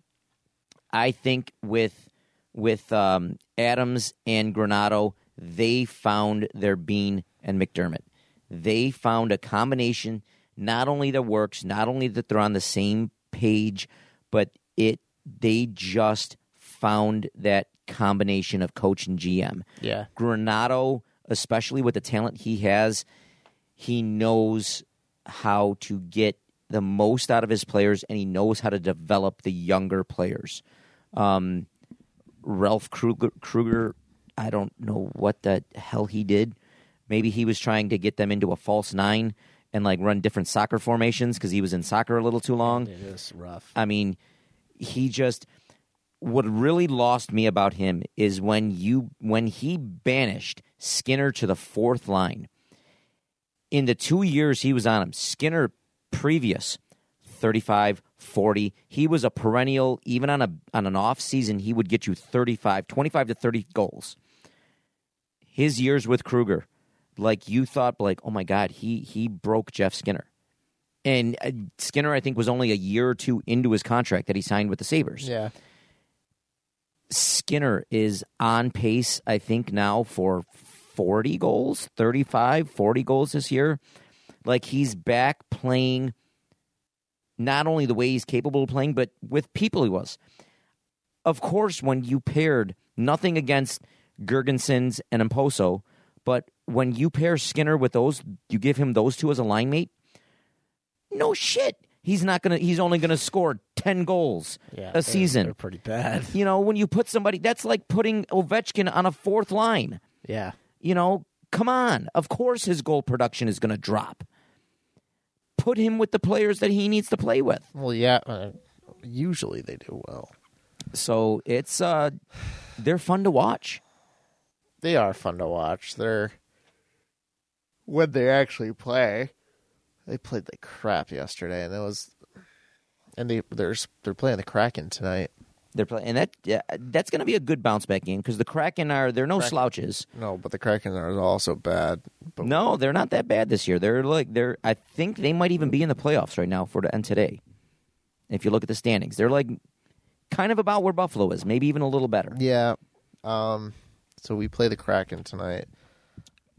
I think with with um, Adams and Granato, they found their Beane and McDermott. They found a combination not only that works, not only that they're on the same page, but it they just found that combination of coach and GM. Yeah. Granato, especially with the talent he has, he knows how to get the most out of his players and he knows how to develop the younger players. Um, Ralph Krueger, Krueger, I don't know what the hell he did. Maybe he was trying to get them into a false nine and like run different soccer formations because he was in soccer a little too long. It is rough. I mean, he just what really lost me about him is when you when he banished Skinner to the fourth line. In the 2 years he was on him, Skinner previous 35 40 he was a perennial even on a on an off season he would get you 35 25 to 30 goals his years with Krueger like you thought like oh my god he he broke Jeff Skinner and uh, Skinner I think was only a year or two into his contract that he signed with the Sabres Yeah. Skinner is on pace, I think, now for 40 goals, 35, 40 goals this year. Like he's back playing not only the way he's capable of playing, but with people he was. Of course, when you paired nothing against Girgensons and Okposo, but when you pair Skinner with those, you give him those two as a line mate, no shit. He's not gonna. He's only gonna score ten goals Yeah, a they're- season. They're pretty bad. You know, when you put somebody, that's like putting Ovechkin on a fourth line. Yeah. You know, come on. Of course, his goal production is going to drop. Put him with the players that he needs to play with. Well, yeah. Uh, usually they do well. So it's uh, they're fun to watch. They are fun to watch. They're when they actually play. They played like crap yesterday, and it was, and they they're they're playing the Kraken tonight. They're playing, and that yeah, that's going to be a good bounce back game because the Kraken are they're no Kraken. slouches. No, but the Kraken are also bad. But No, they're not that bad this year. They're like they're. I think they might even be in the playoffs right now for the end today. If you look at the standings, they're like kind of about where Buffalo is, maybe even a little better. yeah, um, so we play the Kraken tonight,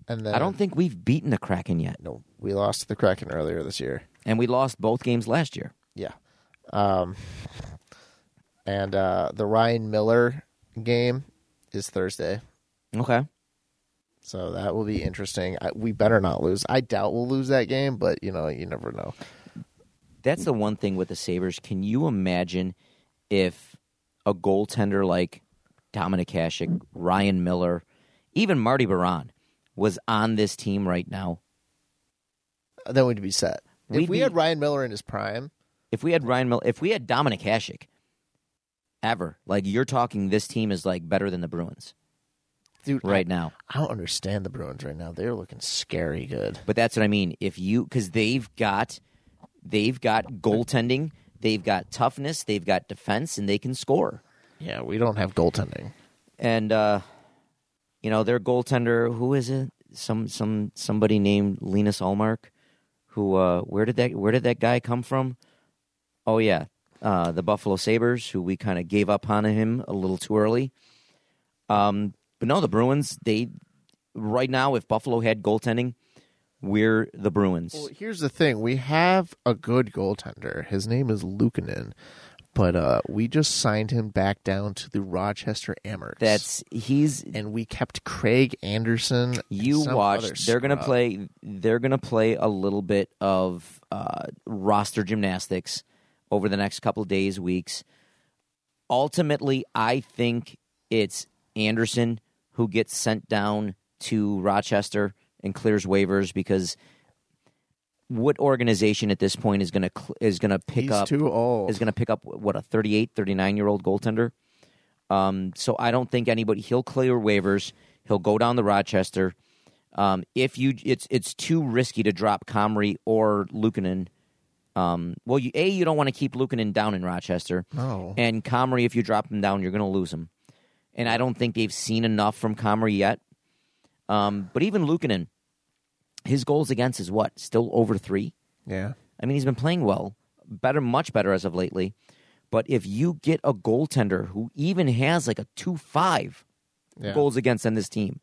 and then I don't think we've beaten the Kraken yet, No, we lost to the Kraken earlier this year. and we lost both games last year. Yeah. Um, and uh, the Ryan Miller game is Thursday. Okay. So that will be interesting. I, we better not lose. I doubt we'll lose that game, but you know, you never know. That's the one thing with the Sabres. Can you imagine if a goaltender like Dominik Hasek, Ryan Miller, even Marty Biron was on this team right now? Then we'd be set. We'd if we be- had Ryan Miller in his prime, If we had Ryan Miller, if we had Dominik Hasek, ever, like you're talking, this team is like better than the Bruins dude, right I, now. I don't understand the Bruins right now. They're looking scary good. But that's what I mean. If you because they've got they've got goaltending, they've got toughness, they've got defense, and they can score. Yeah, we don't have goaltending. And uh you know, their goaltender, who is it? Some some somebody named Linus Ullmark. Who uh where did that where did that guy come from? Oh yeah. Uh the Buffalo Sabres, who we kind of gave up on him a little too early. Um but no, the Bruins, they right now if Buffalo had goaltending, we're the Bruins. Well, here's the thing: we have a good goaltender. His name is Luukkonen, but uh, we just signed him back down to the Rochester Amherst. That's he's and we kept Craig Anderson. and you watch. They're gonna play. They're gonna play a little bit of uh, roster gymnastics over the next couple of days, weeks. Ultimately, I think it's Anderson who gets sent down to Rochester and clears waivers because what organization at this point is gonna cl- is gonna pick He's up too old. is going to pick up what a 38 39 year old goaltender um, so i don't think anybody he'll clear waivers he'll go down to rochester um, if you it's it's too risky to drop comrie or Luukkonen um, well you, a you don't want to keep Luukkonen down in rochester No. and comrie if you drop him down you're going to lose him and i don't think they've seen enough from comrie yet um, but even Luukkonen his goals against is what still over three yeah. I mean, he's been playing well, better, much better as of lately. But if you get a goaltender who even has like a two five Yeah. goals against in this team,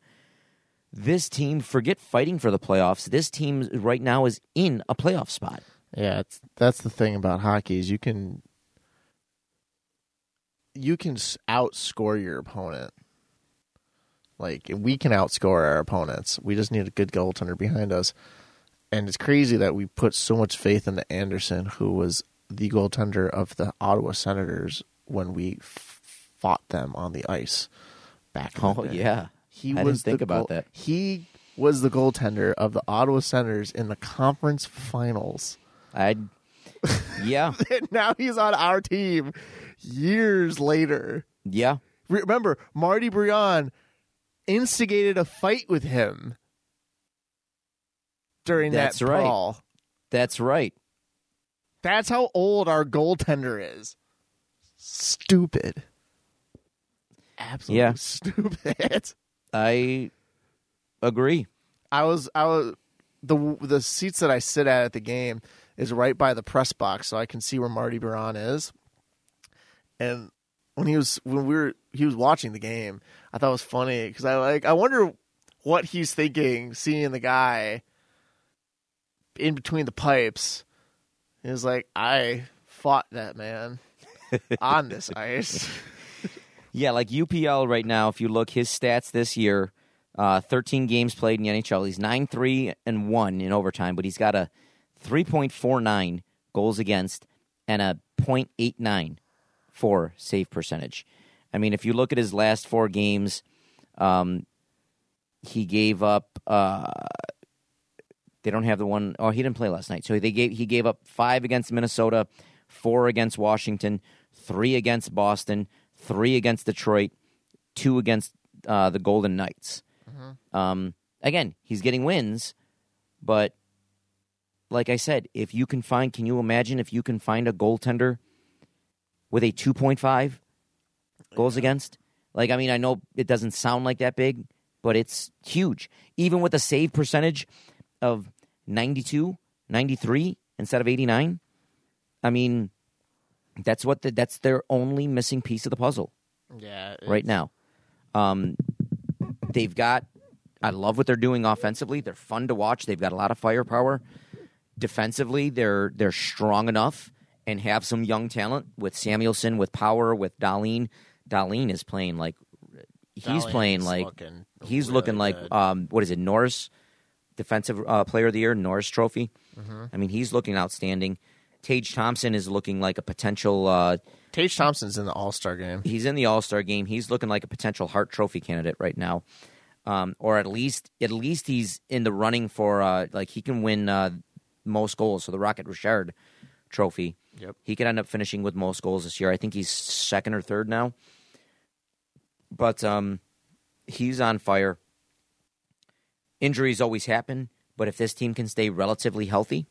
this team forget fighting for the playoffs. This team right now is in a playoff spot. Yeah, it's, that's the thing about hockey is you can you can outscore your opponent. Like we can outscore our opponents. We just need a good goaltender behind us. And it's crazy that we put so much faith into Anderson, who was the goaltender of the Ottawa Senators when we f- fought them on the ice back. Oh yeah, He I didn't was think about goal- that. He was the goaltender of the Ottawa Senators in the conference finals. I yeah [laughs] now he's on our team years later. yeah Remember, Marty Biron instigated a fight with him during That's that right. brawl. that's right. That's how old our goaltender is. Stupid. Absolutely Yeah. stupid. [laughs] I agree. I was I was the the seats that I sit at at the game is right by the press box, so I can see where Marty Biron is. And when he was when we were he was watching the game, I thought it was funny because I like I wonder what he's thinking seeing the guy in between the pipes. He was like, I fought that man [laughs] on this ice. [laughs] Yeah, like UPL right now, if you look his stats this year, uh, 13 games played in the NHL. He's 9 3 and 1 in overtime, but he's got a 3.49 goals against and a .89 for save percentage. I mean, if you look at his last four games, um, he gave up. Uh, they don't have the one oh he didn't play last night. So they gave he gave up five against Minnesota, four against Washington, three against Boston, three against Detroit, two against uh, the Golden Knights. Um, again, he's getting wins, but like I said, if you can find, can you imagine if you can find a goaltender with a two point five goals against? Like, I mean, I know it doesn't sound like that big, but it's huge. Even with a save percentage of 92, 93 instead of 89. I mean, that's what the, that's their only missing piece of the puzzle Yeah, right now. Um, they've got. I love what they're doing offensively. They're fun to watch. They've got a lot of firepower. Defensively, they're they're strong enough and have some young talent with Samuelsson, with power, with Dahlin. Dahlin is playing like he's Dahlin's playing like looking he's really looking like good. um, what is it Norris defensive uh, player of the year Norris Trophy. Mm-hmm. I mean he's looking outstanding. Tage Thompson is looking like a potential. Uh, Tage Thompson's in the All Star game. he's in the All Star game. He's looking like a potential Hart Trophy candidate right now, um, or at least at least he's in the running for uh, like he can win uh, most goals. So the Rocket Richard Trophy. Yep. He could end up finishing with most goals this year. I think he's second or third now. But um, he's on fire. Injuries always happen, but if this team can stay relatively healthy,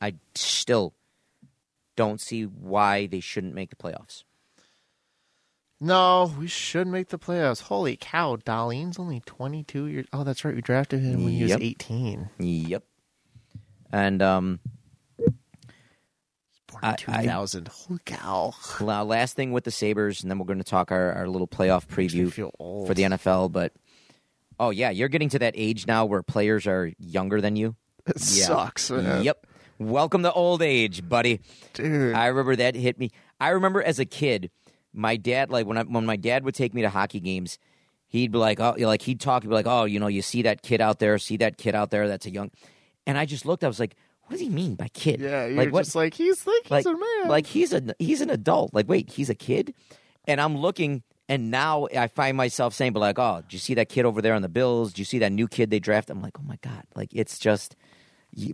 I still don't see why they shouldn't make the playoffs. No, we should make the playoffs. Holy cow, Dahlin's only 22 years. Oh, that's right. We drafted him when he was 18. Yep. And um, Born I- in 2000. Holy cow. la- last thing with the Sabres, and then we're going to talk our, our little playoff preview feel old. for the NFL. But oh yeah, you're getting to that age now where players are younger than you. It Yeah. sucks, man. Yep. Welcome to old age, buddy. Dude. I remember that hit me. I remember as a kid, my dad like when I, when my dad would take me to hockey games, he'd be like, oh, like he'd talk, he'd be like, oh, you know, you see that kid out there, see that kid out there, that's a young, and I just looked, I was like, what does he mean by kid? yeah, you're like what? just like, he's like, he's like, a man. like he's a he's an adult. Like, wait, he's a kid, and I'm looking, and now I find myself saying, but like, oh, do you see that kid over there on the Bills? Do you see that new kid they draft? I'm like, oh my god, like it's just,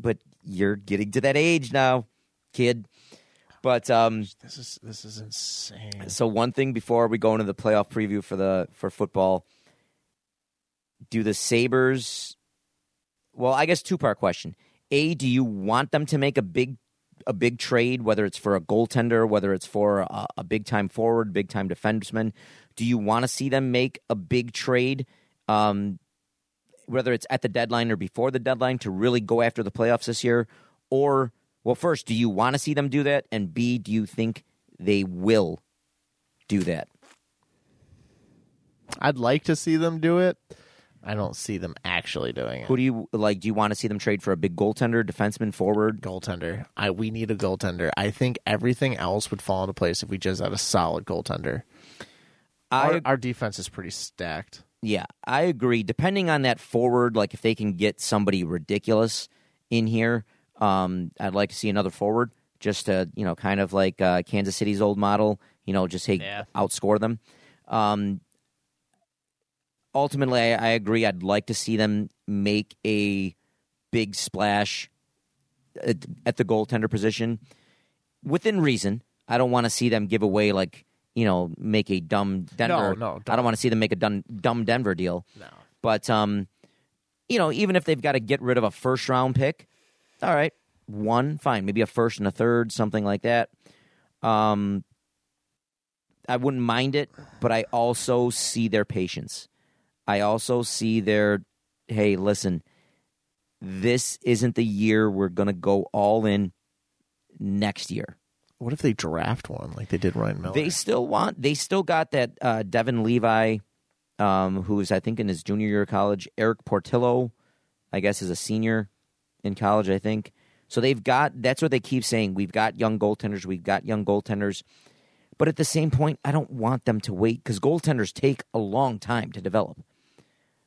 but you're getting to that age now, kid. But um, this is this is insane. so one thing before we go into the playoff preview for the for football, do the Sabres? Well, I guess two part question. A, do you want them to make a big a big trade, whether it's for a goaltender, whether it's for a, a big time forward, big time defenseman? Do you want to see them make a big trade, um, whether it's at the deadline or before the deadline, to really go after the playoffs this year? Or, well, first, do you want to see them do that? And B, do you think they will do that? I'd like to see them do it. I don't see them actually doing it. Who do you like? Do you want to see them trade for a big goaltender, defenseman, forward? goaltender. I we need a goaltender. I think everything else would fall into place if we just had a solid goaltender. I Our, our defense is pretty stacked. Yeah, I agree. Depending on that forward, like if they can get somebody ridiculous in here, um, I'd like to see another forward just to, you know, kind of like uh, Kansas City's old model, you know, just hey, Yeah. outscore them. Um, ultimately, I, I agree. I'd like to see them make a big splash at, at the goaltender position within reason. I don't want to see them give away like you know make a dumb Denver. no, I don't. don't want to see them make a dumb, dumb Denver deal. No. But um, you know, even if they've got to get rid of a first round pick, all right, one fine, maybe a first and a third, something like that. Um, I wouldn't mind it, but I also see their patience. I also see their hey, listen, this isn't the year we're going to go all in next year. What if they draft one like they did Ryan Miller? They still want. They still got that uh, Devon Levi, um, who is I think in his junior year of college. Eric Portillo, I guess, is a senior in college. I think so. They've got. That's what they keep saying. We've got young goaltenders. We've got young goaltenders. But at the same point, I don't want them to wait because goaltenders take a long time to develop.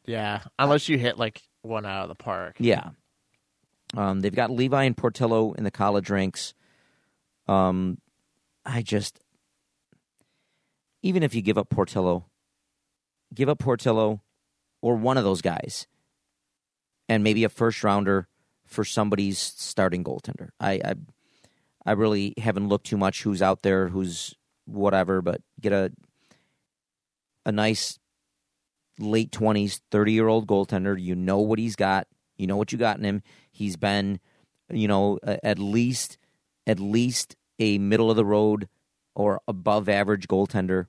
Yeah, unless you hit like one out of the park. Yeah. Um, they've got Levi and Portillo in the college ranks. Um, I just, even if you give up Portillo, give up Portillo or one of those guys, and maybe a first rounder for somebody's starting goaltender. I, I, I really haven't looked too much who's out there, who's whatever, but get a, a nice late twenties, thirty year old goaltender. You know what he's got. You know what you got in him. He's been, you know, at least, at least a middle of the road or above average goaltender.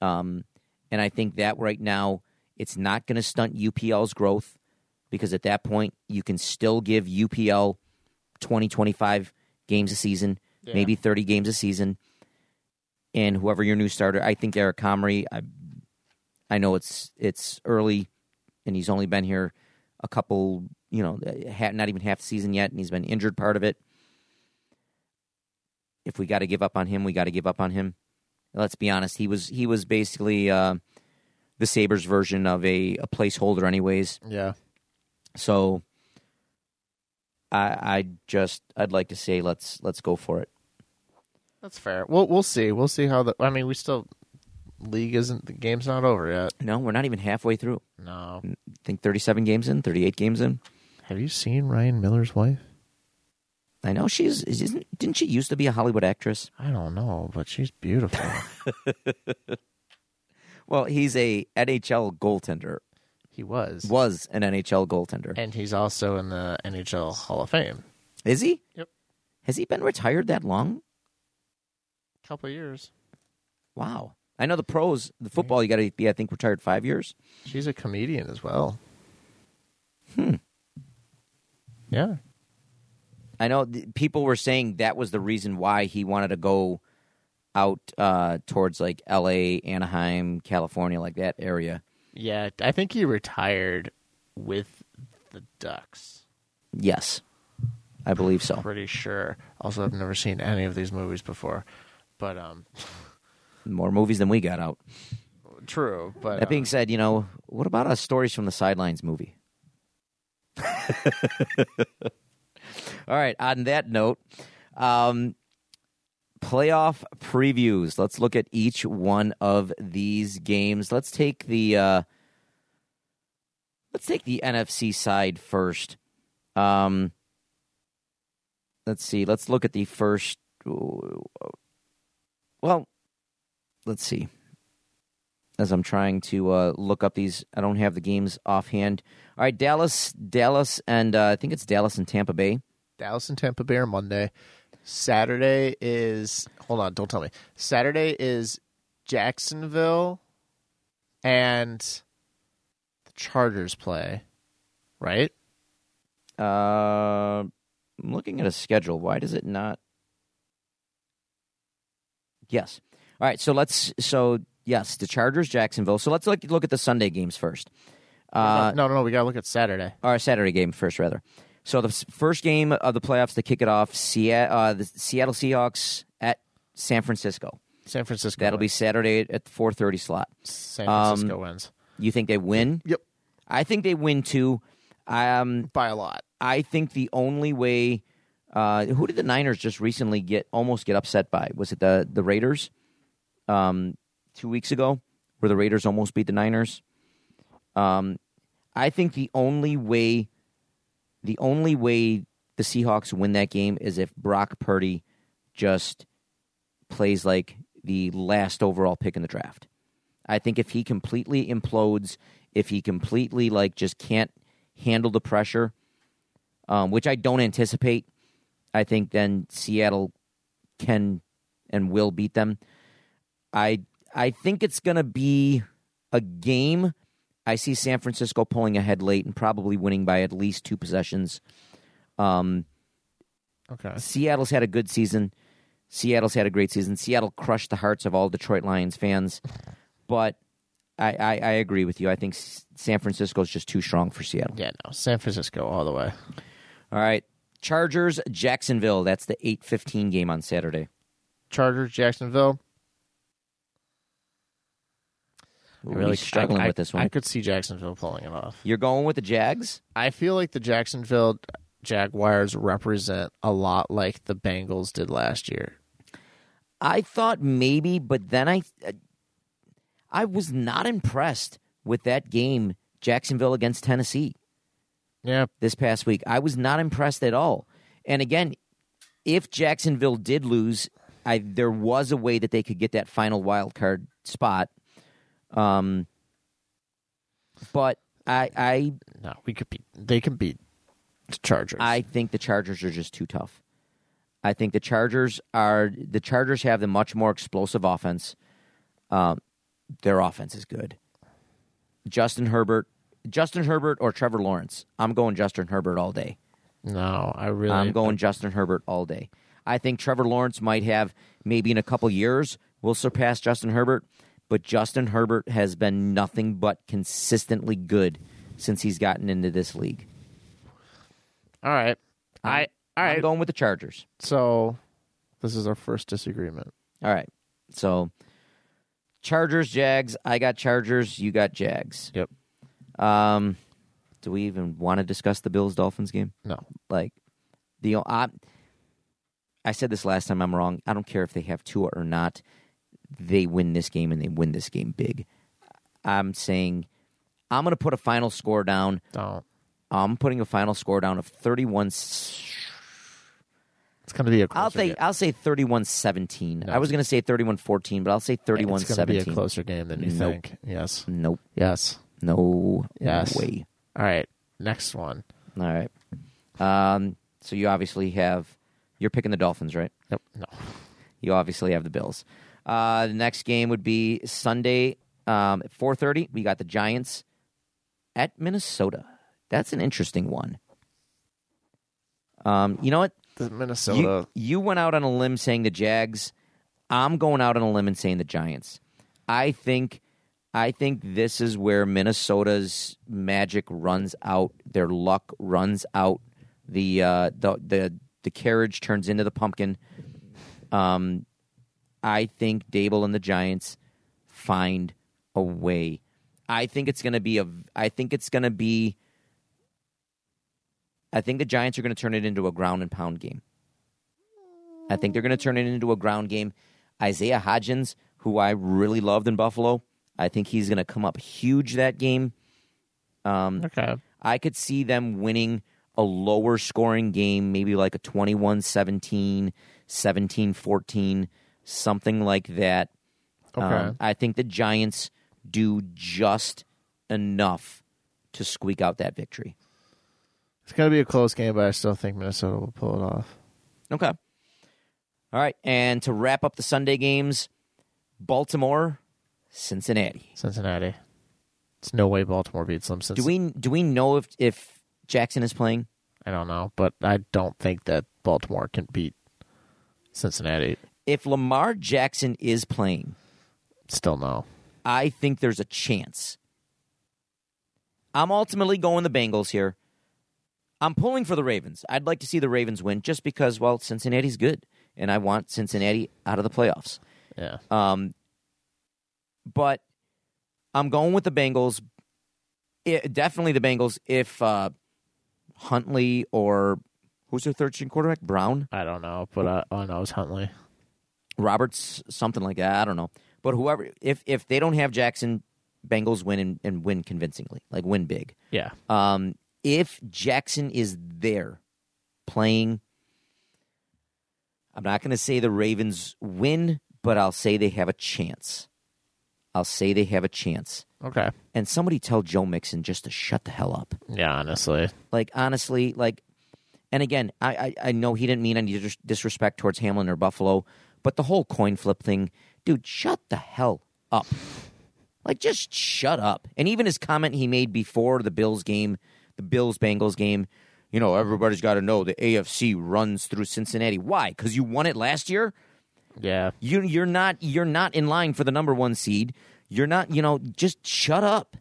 Um, and I think that right now it's not going to stunt UPL's growth because at that point you can still give UPL 20, 25 games a season, Yeah. maybe 30 games a season. And whoever your new starter, I think Eric Comrie, I, I know it's it's early and he's only been here a couple, you know, not even half the season yet, and he's been injured part of it. If we got to give up on him, we got to give up on him. Let's be honest; he was he was basically uh, the Sabres version of a, a placeholder, anyways. Yeah. So, I I just I'd like to say let's let's go for it. That's fair. We'll we'll see. We'll see how the. I mean, we still league isn't the game's not over yet. No, we're not even halfway through. No. I think thirty-seven games in, thirty-eight games in. Have you seen Ryan Miller's wife? I know she's isn't didn't she used to be a Hollywood actress? I don't know, but she's beautiful. [laughs] Well, he's a NHL goaltender. he was. Was an NHL goaltender. And he's also in the NHL Hall of Fame. Is he? Yep. Has he been retired that long? couple of years. Wow. I know the pros, the football, you got to be, I think, retired five years. She's a comedian as well. Hmm. Yeah. I know th- people were saying that was the reason why he wanted to go out uh, towards like L.A., Anaheim, California, like that area. Yeah, I think he retired with the Ducks. Yes, I believe so. Pretty sure. Also, I've never seen any of these movies before, but um, [laughs] More movies than we got out. true. But That being uh, said, you know, what about a Stories from the Sidelines movie? [laughs] All right, on that note, um, playoff previews. Let's look at each one of these games. Let's take the uh, let's take the NFC side first. Um, let's see. Let's look at the first. Well, let's see as I'm trying to uh, look up these. I don't have the games offhand. All right, Dallas, Dallas, and uh, I think it's Dallas and Tampa Bay. Dallas and Tampa Bay are Monday. Saturday is hold on, don't tell me. Saturday is Jacksonville and the Chargers play, right? Uh, I'm looking at a schedule. Why does it not? Yes. All right. So let's. So yes, the Chargers, Jacksonville. So let's look look at the Sunday games first. Uh, no, no, no. We gotta look at Saturday. or Saturday game first, rather. So the first game of the playoffs to kick it off, Seattle, uh, the Seattle Seahawks at San Francisco. San Francisco. That'll be. Saturday at the 4:30 slot. San Francisco um, wins You think they win? Yep. I think they win too. Um, by a lot. I think the only way. Uh, who did the Niners just recently get almost get upset by? Was it the the Raiders? Um, two weeks ago, where the Raiders almost beat the Niners. Um, I think the only way, the only way the Seahawks win that game is if Brock Purdy just plays like the last overall pick in the draft. I think if he completely implodes, if he completely like just can't handle the pressure, um, which I don't anticipate, I think then Seattle can and will beat them. I I think it's going to be a game. I see San Francisco pulling ahead late and probably winning by at least two possessions. Um, Okay. Seattle's had a good season. Seattle's had a great season. Seattle crushed the hearts of all Detroit Lions fans, but I, I, I agree with you. I think San Francisco is just too strong for Seattle. Yeah, no. San Francisco all the way. All right, Chargers, Jacksonville. That's the eight fifteen game on Saturday. Chargers, Jacksonville. Ooh, really struggling I, with this one. I could see Jacksonville pulling it off. You're going with the Jags. I feel like the Jacksonville Jaguars represent a lot like the Bengals did last year. I thought maybe, but then I I was not impressed with that game, Jacksonville against Tennessee Yeah, this past week. I was not impressed at all. And again, if Jacksonville did lose, I there was a way that they could get that final wild card spot. Um, but I I no, we could beat. They can beat the Chargers. I think the Chargers are just too tough. I think the Chargers are the Chargers have the much more explosive offense. Um, their offense is good. Justin Herbert, Justin Herbert or Trevor Lawrence. I'm going Justin Herbert all day. no, I really. I'm going Justin Herbert all day. I think Trevor Lawrence might have maybe in a couple years will surpass Justin Herbert, but Justin Herbert has been nothing but consistently good since he's gotten into this league. All right, I. All I'm going with the Chargers. so, this is our first disagreement. All right. So Chargers, Jags. I got Chargers. You got Jags. Yep. Um, do we even want to discuss the Bills Dolphins game? No. Like the I, I said this last time. I'm wrong. I don't care if they have Tua or not. They win this game and they win this game big. I'm saying I'm going to put a final score down. Don't. I'm putting a final score down of 31. It's going to be a. I'll say game. I'll say 31-17. No. I was going to say 31-14, but I'll say 31-17. It's going to be a closer game than you Nope. think. Yes. Nope. Yes. No Yes. way. All right. Next one. All right. Um, so you obviously have you're picking the Dolphins, right? Yep. No. You obviously have the Bills. Uh, the next game would be Sunday um, at 4:30. We got the Giants at Minnesota. That's an interesting one. Um, you know what? The You, Minnesota. you went out on a limb saying the Jags. I'm going out on a limb and saying the Giants. I think I think this is where Minnesota's magic runs out, their luck runs out. The uh, the the the carriage turns into the pumpkin. Um, I think Daboll and the Giants find a way. I think it's going to be a. I think it's going to be. I think the Giants are going to turn it into a ground and pound game. I think they're going to turn it into a ground game. Isaiah Hodgins, who I really loved in Buffalo, I think he's going to come up huge that game. Um, okay. I could see them winning a lower scoring game, maybe like a 21 17, 17 14, something like that. Okay. Um, I think the Giants do just enough to squeak out that victory. It's going to be a close game, but I still think Minnesota will pull it off. Okay. All right. And to wrap up the Sunday games, Baltimore, Cincinnati. Cincinnati. It's no way Baltimore beats them. Since Do we do we know if if Jackson is playing? I don't know, but I don't think that Baltimore can beat Cincinnati. If Lamar Jackson is playing, Still no. I think there's a chance. I'm ultimately going the Bengals here. I'm pulling for the Ravens. I'd like to see the Ravens win just because, well, Cincinnati's good, and I want Cincinnati out of the playoffs. Yeah. Um, but I'm going with the Bengals. It, definitely the Bengals. If uh, Huntley or who's their third string quarterback, Brown, I don't know, but I, I know it's Huntley. Roberts, something like that. I don't know. But whoever, if if they don't have Jackson, Bengals win and, and win convincingly, like win big. Yeah. Um, if Jackson is there playing, I'm not going to say the Ravens win, but I'll say they have a chance. I'll say they have a chance. Okay. And somebody tell Joe Mixon just to shut the hell up. Yeah, honestly. Like honestly, like, and again, I I, I know he didn't mean any dis- disrespect towards Hamlin or Buffalo, but the whole coin flip thing, dude, shut the hell up. Like, just shut up. And even his comment he made before the Bills game, the Bills Bengals game, you know, everybody's got to know the AFC runs through Cincinnati. Why? Because you won it last year. Yeah. You you're not you're not in line for the number one seed. You're not. You know, just shut up.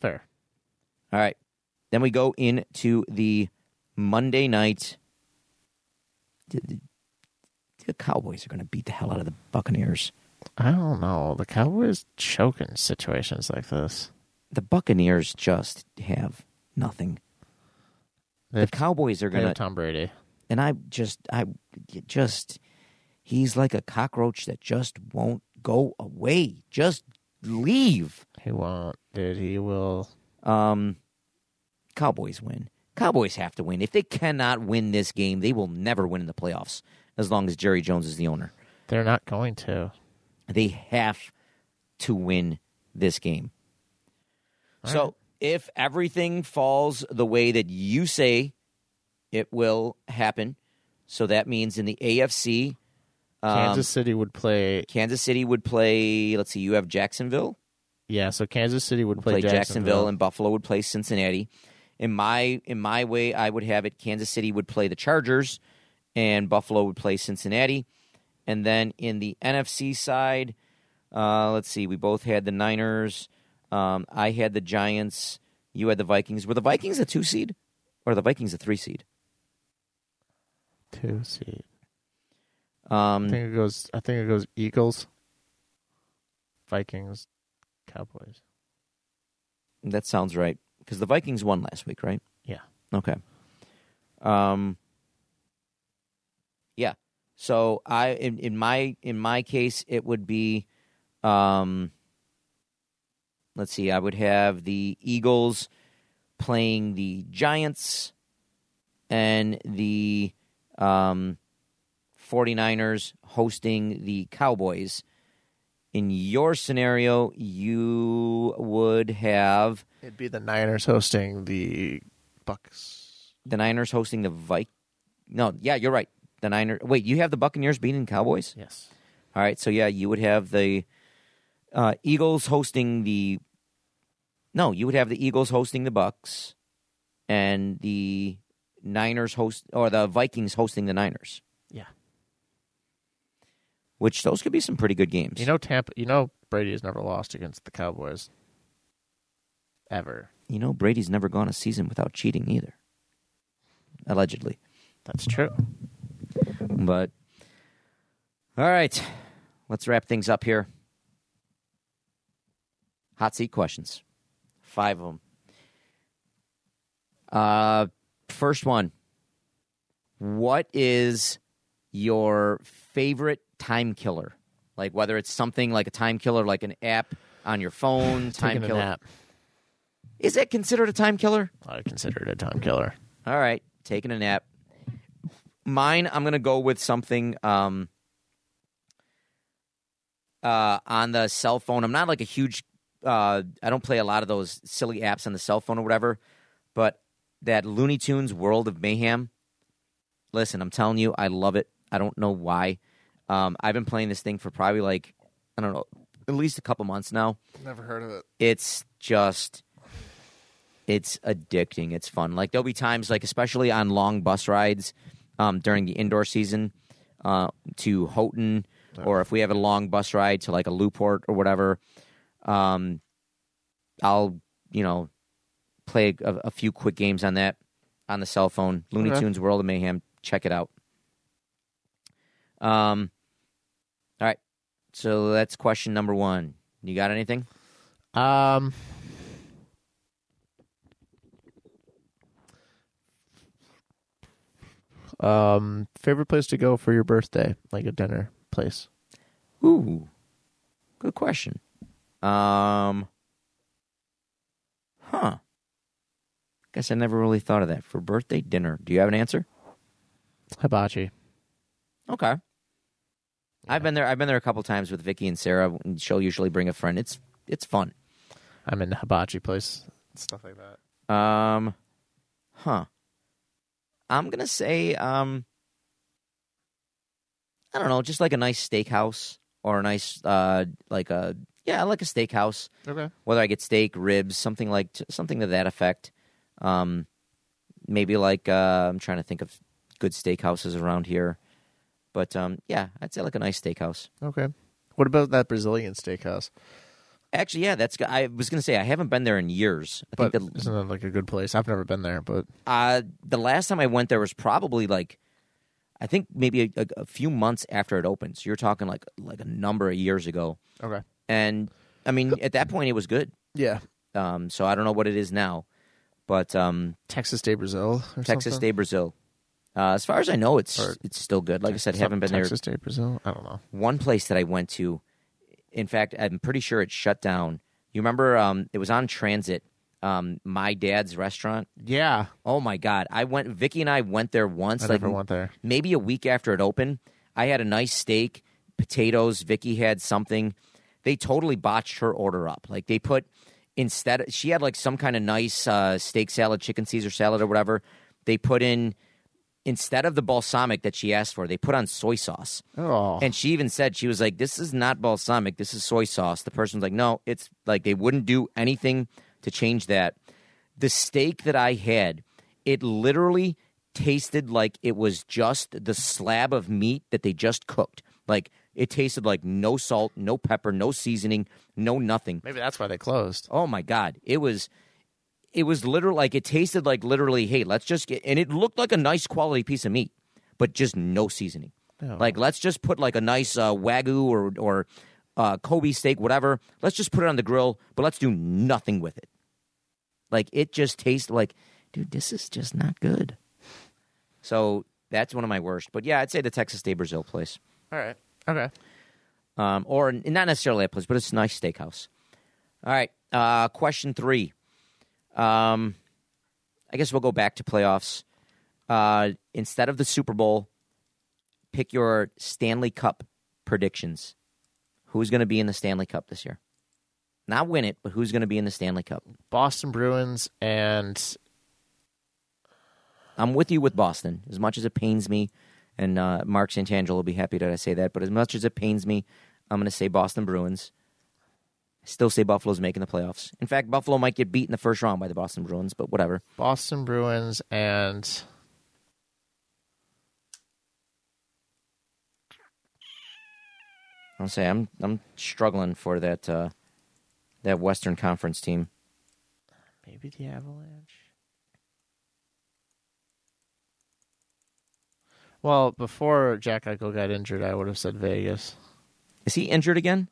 Fair. All right. Then we go into the Monday night. The, the- the Cowboys are going to beat the hell out of the Buccaneers. I don't know. The Cowboys choke in situations like this. The Buccaneers just have nothing. The have- Cowboys are gonna, Tom Brady. and I just, I just, he's like a cockroach that just won't go away. Just leave. He won't, dude. He will. Um, Cowboys win. Cowboys have to win. If they cannot win this game, they will never win in the playoffs as long as Jerry Jones is the owner. They're not going to. They have to win this game. so if everything falls the way that you say it will happen, so that means in the AFC, um, Kansas City would play. Kansas City would play. Let's see, you have Jacksonville. Yeah, so Kansas City would play play, Jacksonville. Jacksonville. and Buffalo would play Cincinnati. In my in my way, I would have it. Kansas City would play the Chargers, and Buffalo would play Cincinnati. And then in the NFC side, uh, let's see, we both had the Niners. Um, I had the Giants. You had the Vikings. Were the Vikings a two seed, or the Vikings a three seed? two seed. Um, I think it goes. I think it goes Eagles, Vikings, Cowboys. That sounds right because the Vikings won last week, right? Yeah. Okay. Um. Yeah. So I in, in my in my case it would be, um. Let's see. I would have the Eagles playing the Giants, and the um, 49ers hosting the Cowboys. In your scenario, you would have It'd be the Niners hosting the Bucs. the Niners hosting the Vik. No, yeah, you're right. The Niners. Wait, you have the Buccaneers beating Cowboys. Yes. All right, so yeah, you would have the uh, Eagles hosting the. No, you would have the Eagles hosting the Bucs, and the Niners host or the Vikings hosting the Niners. Yeah. Which those could be some pretty good games. You know Tampa. You know Brady has never lost against the Cowboys. Ever. you know Brady's never gone a season without cheating either. Allegedly. That's true. But all right, let's wrap things up here. Hot seat questions, five of them. Uh, first one: What is your favorite time killer? Like whether it's something like a time killer, like an app on your phone, time Taking a killer. nap. Is that considered a time killer? I consider it a time killer. All right, taking a nap. Mine, I'm gonna go with something um, uh, on the cell phone. I'm not like a huge. Uh, I don't play a lot of those silly apps on the cell phone or whatever, but that Looney Tunes World of Mayhem. Listen, I'm telling you, I love it. I don't know why. Um, I've been playing this thing for probably like I don't know, at least a couple months now Never heard of it. it's just it's addicting it's fun like there'll be times like especially on long bus rides um, during the indoor season uh, to houghton or if we have a long bus ride to like a Lew-Port or whatever um, i'll you know play a, a few quick games on that on the cell phone. Looney Okay. tunes world of mayhem check it out. Um all right. So that's question number one. You got anything? Um. Um, favorite place to go for your birthday, like a dinner place. Ooh, good question. Um, huh. Guess I never really thought of that for birthday dinner. Do you have an answer? Hibachi. Okay. I've been there. I've been there a couple times with Vicky and Sarah. And she'll usually bring a friend. It's it's fun. I'm in the hibachi place. Stuff like that. Um, huh. I'm gonna say um. I don't know, just like a nice steakhouse or a nice uh like a yeah like a steakhouse. Okay. whether I get steak, ribs, something like something to that effect. Um, maybe like uh, I'm trying to think of good steakhouses around here, but um, yeah, I'd say like a nice steakhouse. Okay. What about that Brazilian steakhouse? Actually, yeah, that's. I was gonna say I haven't been there in years. I But think the isn't that like a good place? I've never been there, but uh, the last time I went there was probably like, I think maybe a, a, a few months after it opened. So you're talking like like a number of years ago, okay. and I mean at that point it was good. Yeah. Um, so I don't know what it is now, But um, Texas de Brazil. Texas something? de Brazil. Uh, as far as I know, it's Or- it's still good. Like I said, Texas- haven't been there. Texas de Brazil. I don't know. One place that I went to, in fact, I'm pretty sure it shut down. You remember? Um, it was on Transit. Um, my dad's restaurant. Yeah, Oh my god! I went. Vicky and I went there once. I like never went there. maybe a week after it opened. I had a nice steak, potatoes. Vicky had something. They totally botched her order up. Like they put instead, she had like some kind of nice uh, steak salad, chicken Caesar salad, or whatever. They put in instead of the balsamic that she asked for, they put on soy sauce. Oh, And she even said she was like, "This is not balsamic. This is soy sauce." The person was like, "No, it's like they wouldn't do anything to change that." The steak that I had, it literally tasted like it was just the slab of meat that they just cooked. Like it tasted like no salt, no pepper, no seasoning, no nothing. maybe that's why they closed. Oh my god, it was it was literally like it tasted like literally, hey, let's just get and it looked like a nice quality piece of meat, but just no seasoning. Oh. Like let's just put like a nice uh, wagyu or or uh, Kobe steak, whatever. Let's just put it on the grill, but let's do nothing with it. Like it just tastes like, dude, this is just not good. So that's one of my worst. But yeah, I'd say the Texas de Brazil place, All right. Okay. um, or not necessarily that place, but it's a nice steakhouse. All right, uh, question three. Um, I guess we'll go back to playoffs. Uh, instead of the Super Bowl, pick your Stanley Cup predictions. Who's going to be in the Stanley Cup this year? Not win it, but who's going to be in the Stanley Cup? Boston Bruins and I'm with you with Boston. As much as it pains me, and uh, Mark Santangelo will be happy that I say that, but as much as it pains me, I'm going to say Boston Bruins. Still say Buffalo's making the playoffs. In fact, Buffalo might get beat in the first round by the Boston Bruins, but whatever. Boston Bruins and I'll say I'm I'm struggling for that uh, that Western Conference team. maybe the Avalanche. Well, before Jack Eichel got injured, I would have said Vegas. Is he injured again?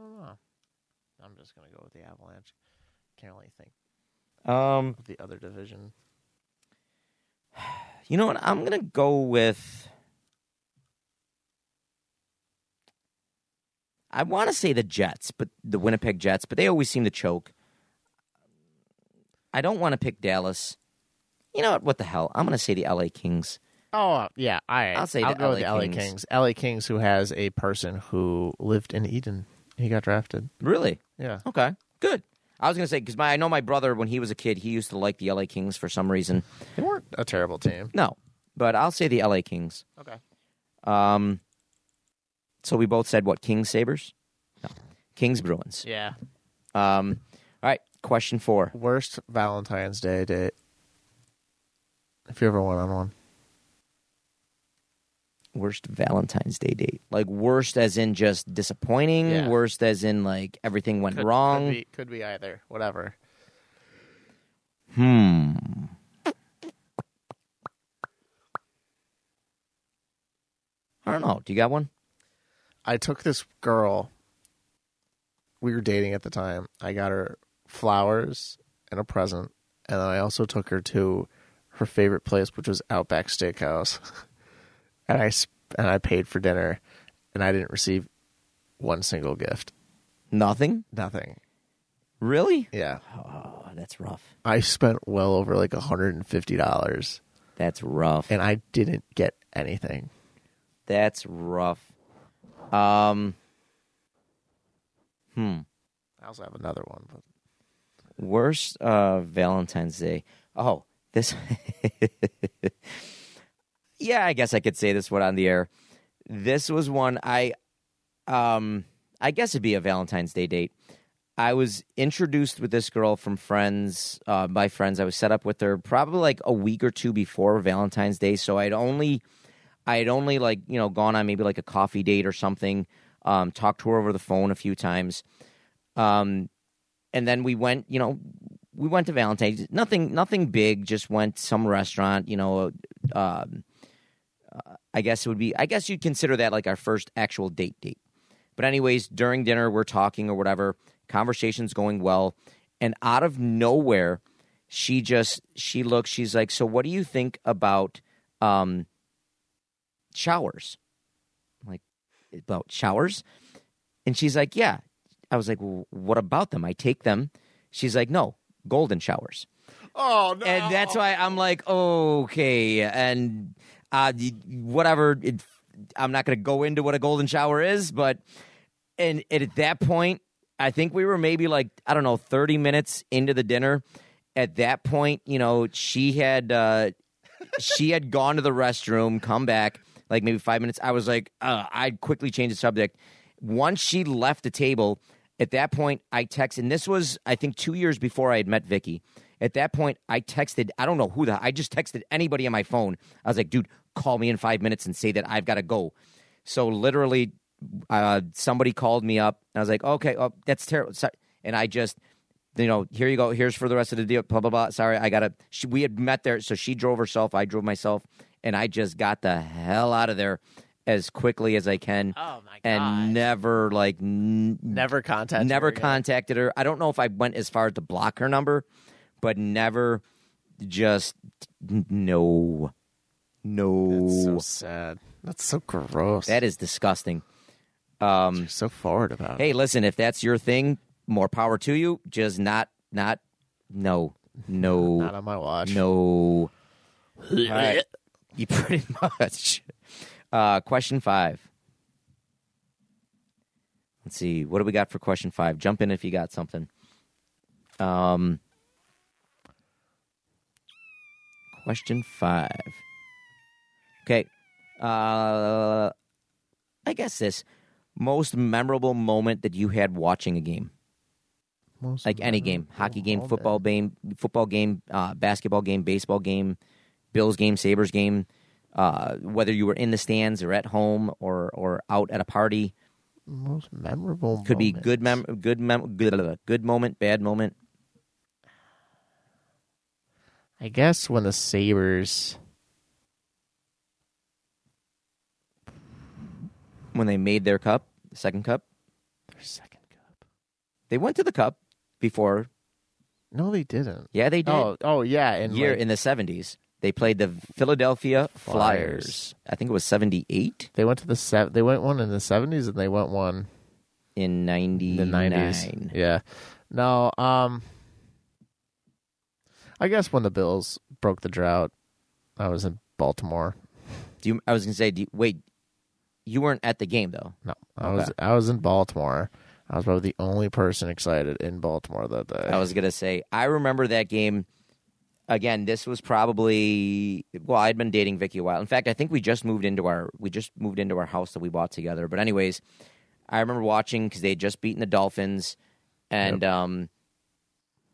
I don't know. I'm just gonna go with the Avalanche. Can't really think Um, of the other division. [sighs] you know what? I'm gonna go with. I want to say the Jets, but the Winnipeg Jets, but they always seem to choke. I don't want to pick Dallas. You know what? What the hell? I'm going to say the LA Kings. Oh yeah, I I'll say I'll the go with LA the LA Kings. Kings. LA Kings, who has a person who lived in Eden. He got drafted. Really? Yeah. Okay. Good. I was going to say because my I know my brother when he was a kid, he used to like the LA Kings for some reason. They weren't a terrible team. No, but I'll say the LA Kings. Okay. Um, so we both said what? Kings Sabres? No, Kings Bruins. Yeah. Um, all right. Question four. Worst Valentine's Day date. If you ever went on one. Worst Valentine's Day date. Like worst as in just disappointing. Yeah. Worst as in like everything went Could, wrong. Could be, could be either. Whatever. Hmm. I don't know. Do you got one? I took this girl. We were dating at the time. I got her flowers and a present, and I also took her to her favorite place, which was Outback Steakhouse. [laughs] and I and I paid for dinner, and I didn't receive one single gift. Nothing. Nothing. Really? Yeah, Oh, that's rough. I spent well over like hundred and fifty dollars, That's rough. and I didn't get anything. That's rough. Um. Hmm. I also have another one, but Worst uh, Valentine's Day. Oh, this. [laughs] yeah, I guess I could say this one on the air. This was one I, um, I guess it'd be a Valentine's Day date. I was introduced with this girl from friends, uh, by friends. I was set up with her probably like a week or two before Valentine's Day. So I'd only, I had only like you know gone on maybe like a coffee date or something. Um, talked to her over the phone a few times. Um, and then we went, you know, we went to Valentine's. Nothing, nothing big. Just went some restaurant. You know, um, I guess it would be. I guess you'd consider that like our first actual date date. But anyways, during dinner, we're talking or whatever. Conversation's going well, and out of nowhere, she just she looks. She's like, "So what do you think about um, showers?" I'm like, "About showers?" And she's like, "Yeah." I was like, well, "What about them? I take them." She's like, "No, golden showers." Oh no! and that's why I'm like, okay, and uh, whatever. It, I'm not going to go into what a golden shower is, but and, and at that point, I think we were maybe like I don't know, 30 minutes into the dinner. At that point, you know, she had uh, she had gone to the restroom, come back like maybe five minutes. I was like, uh, I'd quickly change the subject. Once she left the table, at that point, I texted, and this was, I think, two years before I had met Vicky. At that point, I texted, I don't know who the, I just texted anybody on my phone. I was like, dude, call me in five minutes and say that I've got to go. So literally, uh, somebody called me up, and I was like, okay, oh, that's terrible. So- And I just, you know, here you go. Here's for the rest of the deal. Blah blah blah. Sorry, I gotta. She, we had met there, so she drove herself. I drove myself, and I just got the hell out of there as quickly as I can, Oh my god! and never like n- never contacted. never her contacted her. I don't know if I went as far as to block her number, but never just no, no. That's so sad. That's so gross. that is disgusting. Um, You're so forward about it. hey, listen, if that's your thing, more power to you. Just not, not, no, no. Not on my watch. No. [laughs] right. You pretty [laughs] much. Uh, question five. Let's see. What do we got for question five? Jump in if you got something. Um, question five. Okay. Uh, I guess this most memorable moment that you had watching a game Most like any game, hockey game, football game, football game, uh, basketball game, baseball game, Bills game, Sabres game. Uh, whether you were in the stands or at home or or out at a party, Most memorable. could be good mem good mem good, good moment, bad moment. I guess when the Sabres. When they made their cup, the second cup, Their second cup. they went to the cup before. No, they didn't. Yeah, they did. Oh, oh yeah. And year like, in the seventies, they played the Philadelphia Flyers. Flyers. I think it was seventy eight they went to the sev- They went one in the seventies, and they went one in ninety the nineties. Yeah. No. Um. I guess when the Bills broke the drought, I was in Baltimore. Do you? I was gonna say, do you, wait, you weren't at the game though. No, I was Okay. I was in Baltimore. I was probably the only person excited in Baltimore that day. I was gonna say, I remember that game. Again, this was probably well, I'd been dating Vicky a while. In fact, I think we just moved into our we just moved into our house that we bought together. But anyways, I remember watching because they had just beaten the Dolphins, and um,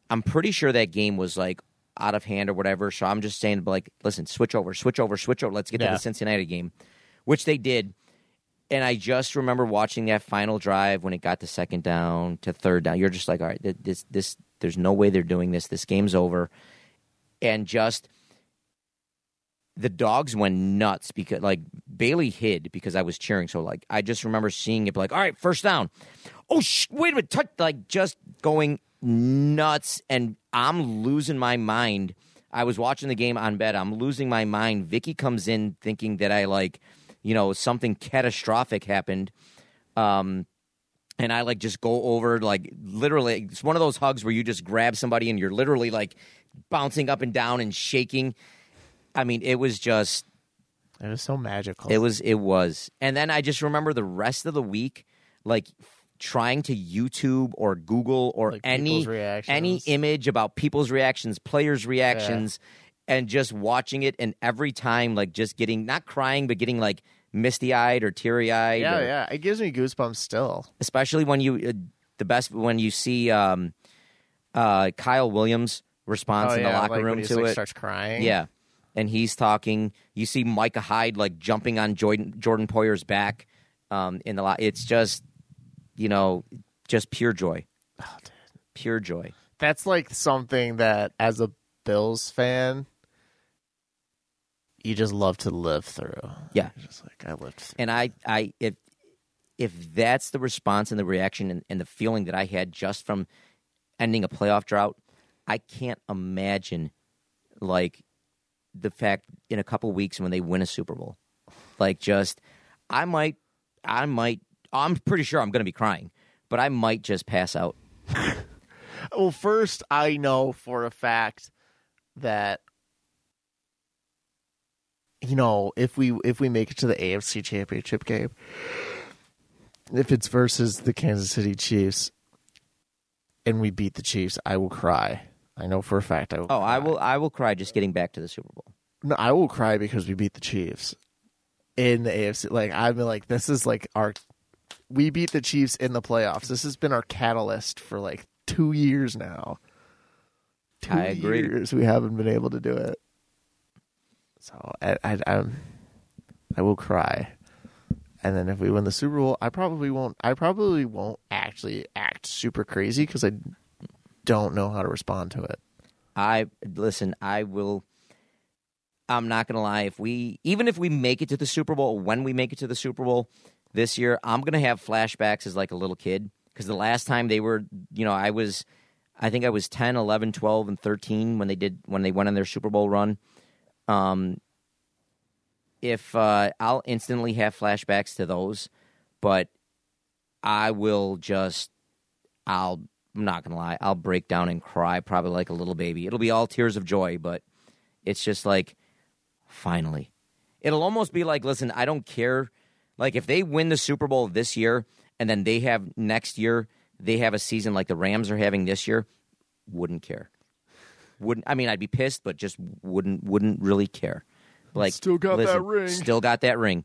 I'm pretty sure that game was like out of hand or whatever. So I'm just saying, like, listen, switch over, switch over, switch over. Let's get to the Cincinnati game, which they did. And I just remember watching that final drive when it got to second down to third down. You're just like, all right, this, this, there's no way they're doing this. This game's over. And just the dogs went nuts because, like, Bailey hid because I was cheering. So, like, I just remember seeing it, like, all right, first down. Oh, sh- wait a minute, touch, like, just going nuts. And I'm losing my mind. I was watching the game on bed. I'm losing my mind. Vicky comes in thinking that I, like, you know, something catastrophic happened. Um, and I like just go over like literally it's one of those hugs where you just grab somebody and you're literally like bouncing up and down and shaking. I mean, it was just it was so magical. it was it was. And then I just remember the rest of the week like trying to YouTube or Google or Like any any image about people's reactions, players' reactions and just watching it and every time like just getting not crying but getting like misty-eyed or teary-eyed yeah, or- yeah. It gives me goosebumps still. especially when you uh, the best when you see um, uh, Kyle Williams' response oh, in yeah, the locker like room to like, it. starts crying. Yeah, and he's talking. You see Micah Hyde like jumping on Jordan Jordan Poyer's back um, in the lot. It's just you know just pure joy, Oh, dude. pure joy. that's like something that as a Bills fan you just love to live through. Yeah. You're just like I lived through. And I I if if that's the response and the reaction and, and the feeling that I had just from ending a playoff drought. I can't imagine like the fact in a couple weeks when they win a Super Bowl. Like just I might I might I'm pretty sure I'm going to be crying, but I might just pass out. [laughs] Well, first, I know for a fact that you know if we if we make it to the AFC Championship game, if it's versus the Kansas City Chiefs, and we beat the Chiefs, I will cry. I know for a fact I will. Oh, I cry. will I will cry just getting back to the Super Bowl. No, I will cry because we beat the Chiefs in the AFC. Like I've been like, this is like our. We beat the Chiefs in the playoffs. This has been our catalyst for like two years now. Two I agree. years we haven't been able to do it. So I, I, I, I will cry. And then if we win the Super Bowl, I probably won't. I probably won't actually act super crazy because I don't know how to respond to it. I listen, I will I'm not to lie if we even if we make it to the Super Bowl, when we make it to the Super Bowl this year, I'm to have flashbacks as like a little kid because the last time they were, you know, I was I think I was 10, 11, 12 and 13 when they did when they went on their Super Bowl run. Um if uh I'll instantly have flashbacks to those, but I will just I'll I'm not gonna lie, I'll break down and cry probably like a little baby. It'll be all tears of joy, but it's just like finally. It'll almost be like, listen, I don't care. Like if they win the Super Bowl this year and then they have next year, they have a season like the Rams are having this year, wouldn't care. Wouldn't I mean I'd be pissed, but just wouldn't wouldn't really care. Like Still got that ring. Still got that ring.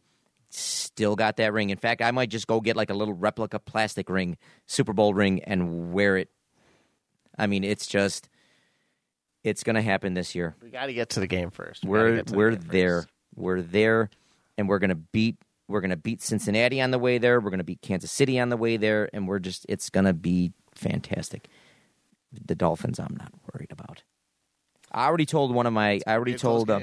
Still got that ring. In fact, I might just go get like a little replica plastic ring, Super Bowl ring, and wear it. I mean, it's just it's gonna happen this year. We got to get to the game first. We gotta We're the we're game first. there. We're there, and we're gonna beat we're gonna beat Cincinnati on the way there. We're gonna beat Kansas City on the way there, and we're just it's gonna be fantastic. The Dolphins, I'm not worried about. I already told one of my I already Be a close told uh.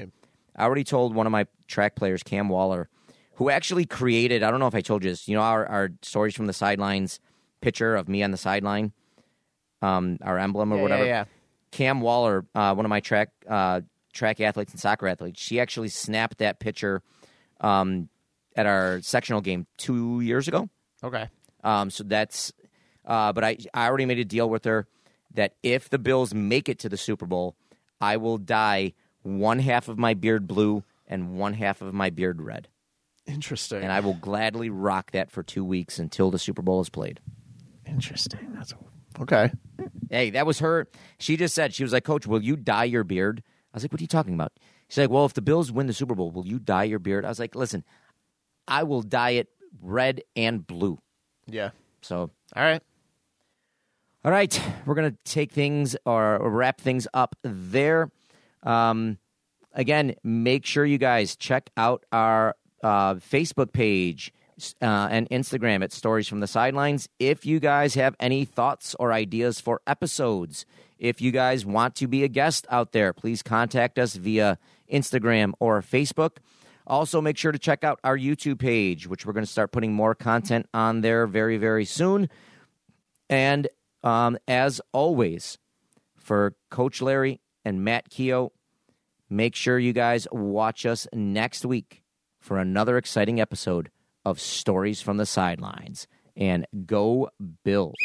I already told one of my track players, Cam Waller, who actually created. I don't know if I told you this. You know our our stories from the sidelines picture of me on the sideline, um, our emblem or Yeah, whatever. Yeah, yeah. Cam Waller, uh, one of my track uh, track athletes and soccer athletes, she actually snapped that picture um, at our sectional game two years ago. Okay. Um, so that's, uh, but I I already made a deal with her that if the Bills make it to the Super Bowl, I will dye one half of my beard blue and one half of my beard red, Interesting. and I will gladly rock that for two weeks until the Super Bowl is played. Interesting. That's okay. Hey, that was her. She just said, she was like, Coach, will you dye your beard? I was like, What are you talking about? She's like, Well, if the Bills win the Super Bowl, will you dye your beard? I was like, Listen, I will dye it red and blue. Yeah. So, All right. All right, we're going to take things or wrap things up there. Um, again, make sure you guys check out our uh, Facebook page uh, and Instagram at Stories from the Sidelines. If you guys have any thoughts or ideas for episodes, if you guys want to be a guest out there, please contact us via Instagram or Facebook. Also, make sure to check out our YouTube page, which we're going to start putting more content on there very, very soon. And um, as always, for Coach Larry and Matt Keogh, make sure you guys watch us next week for another exciting episode of Stories from the Sidelines. And go Bills.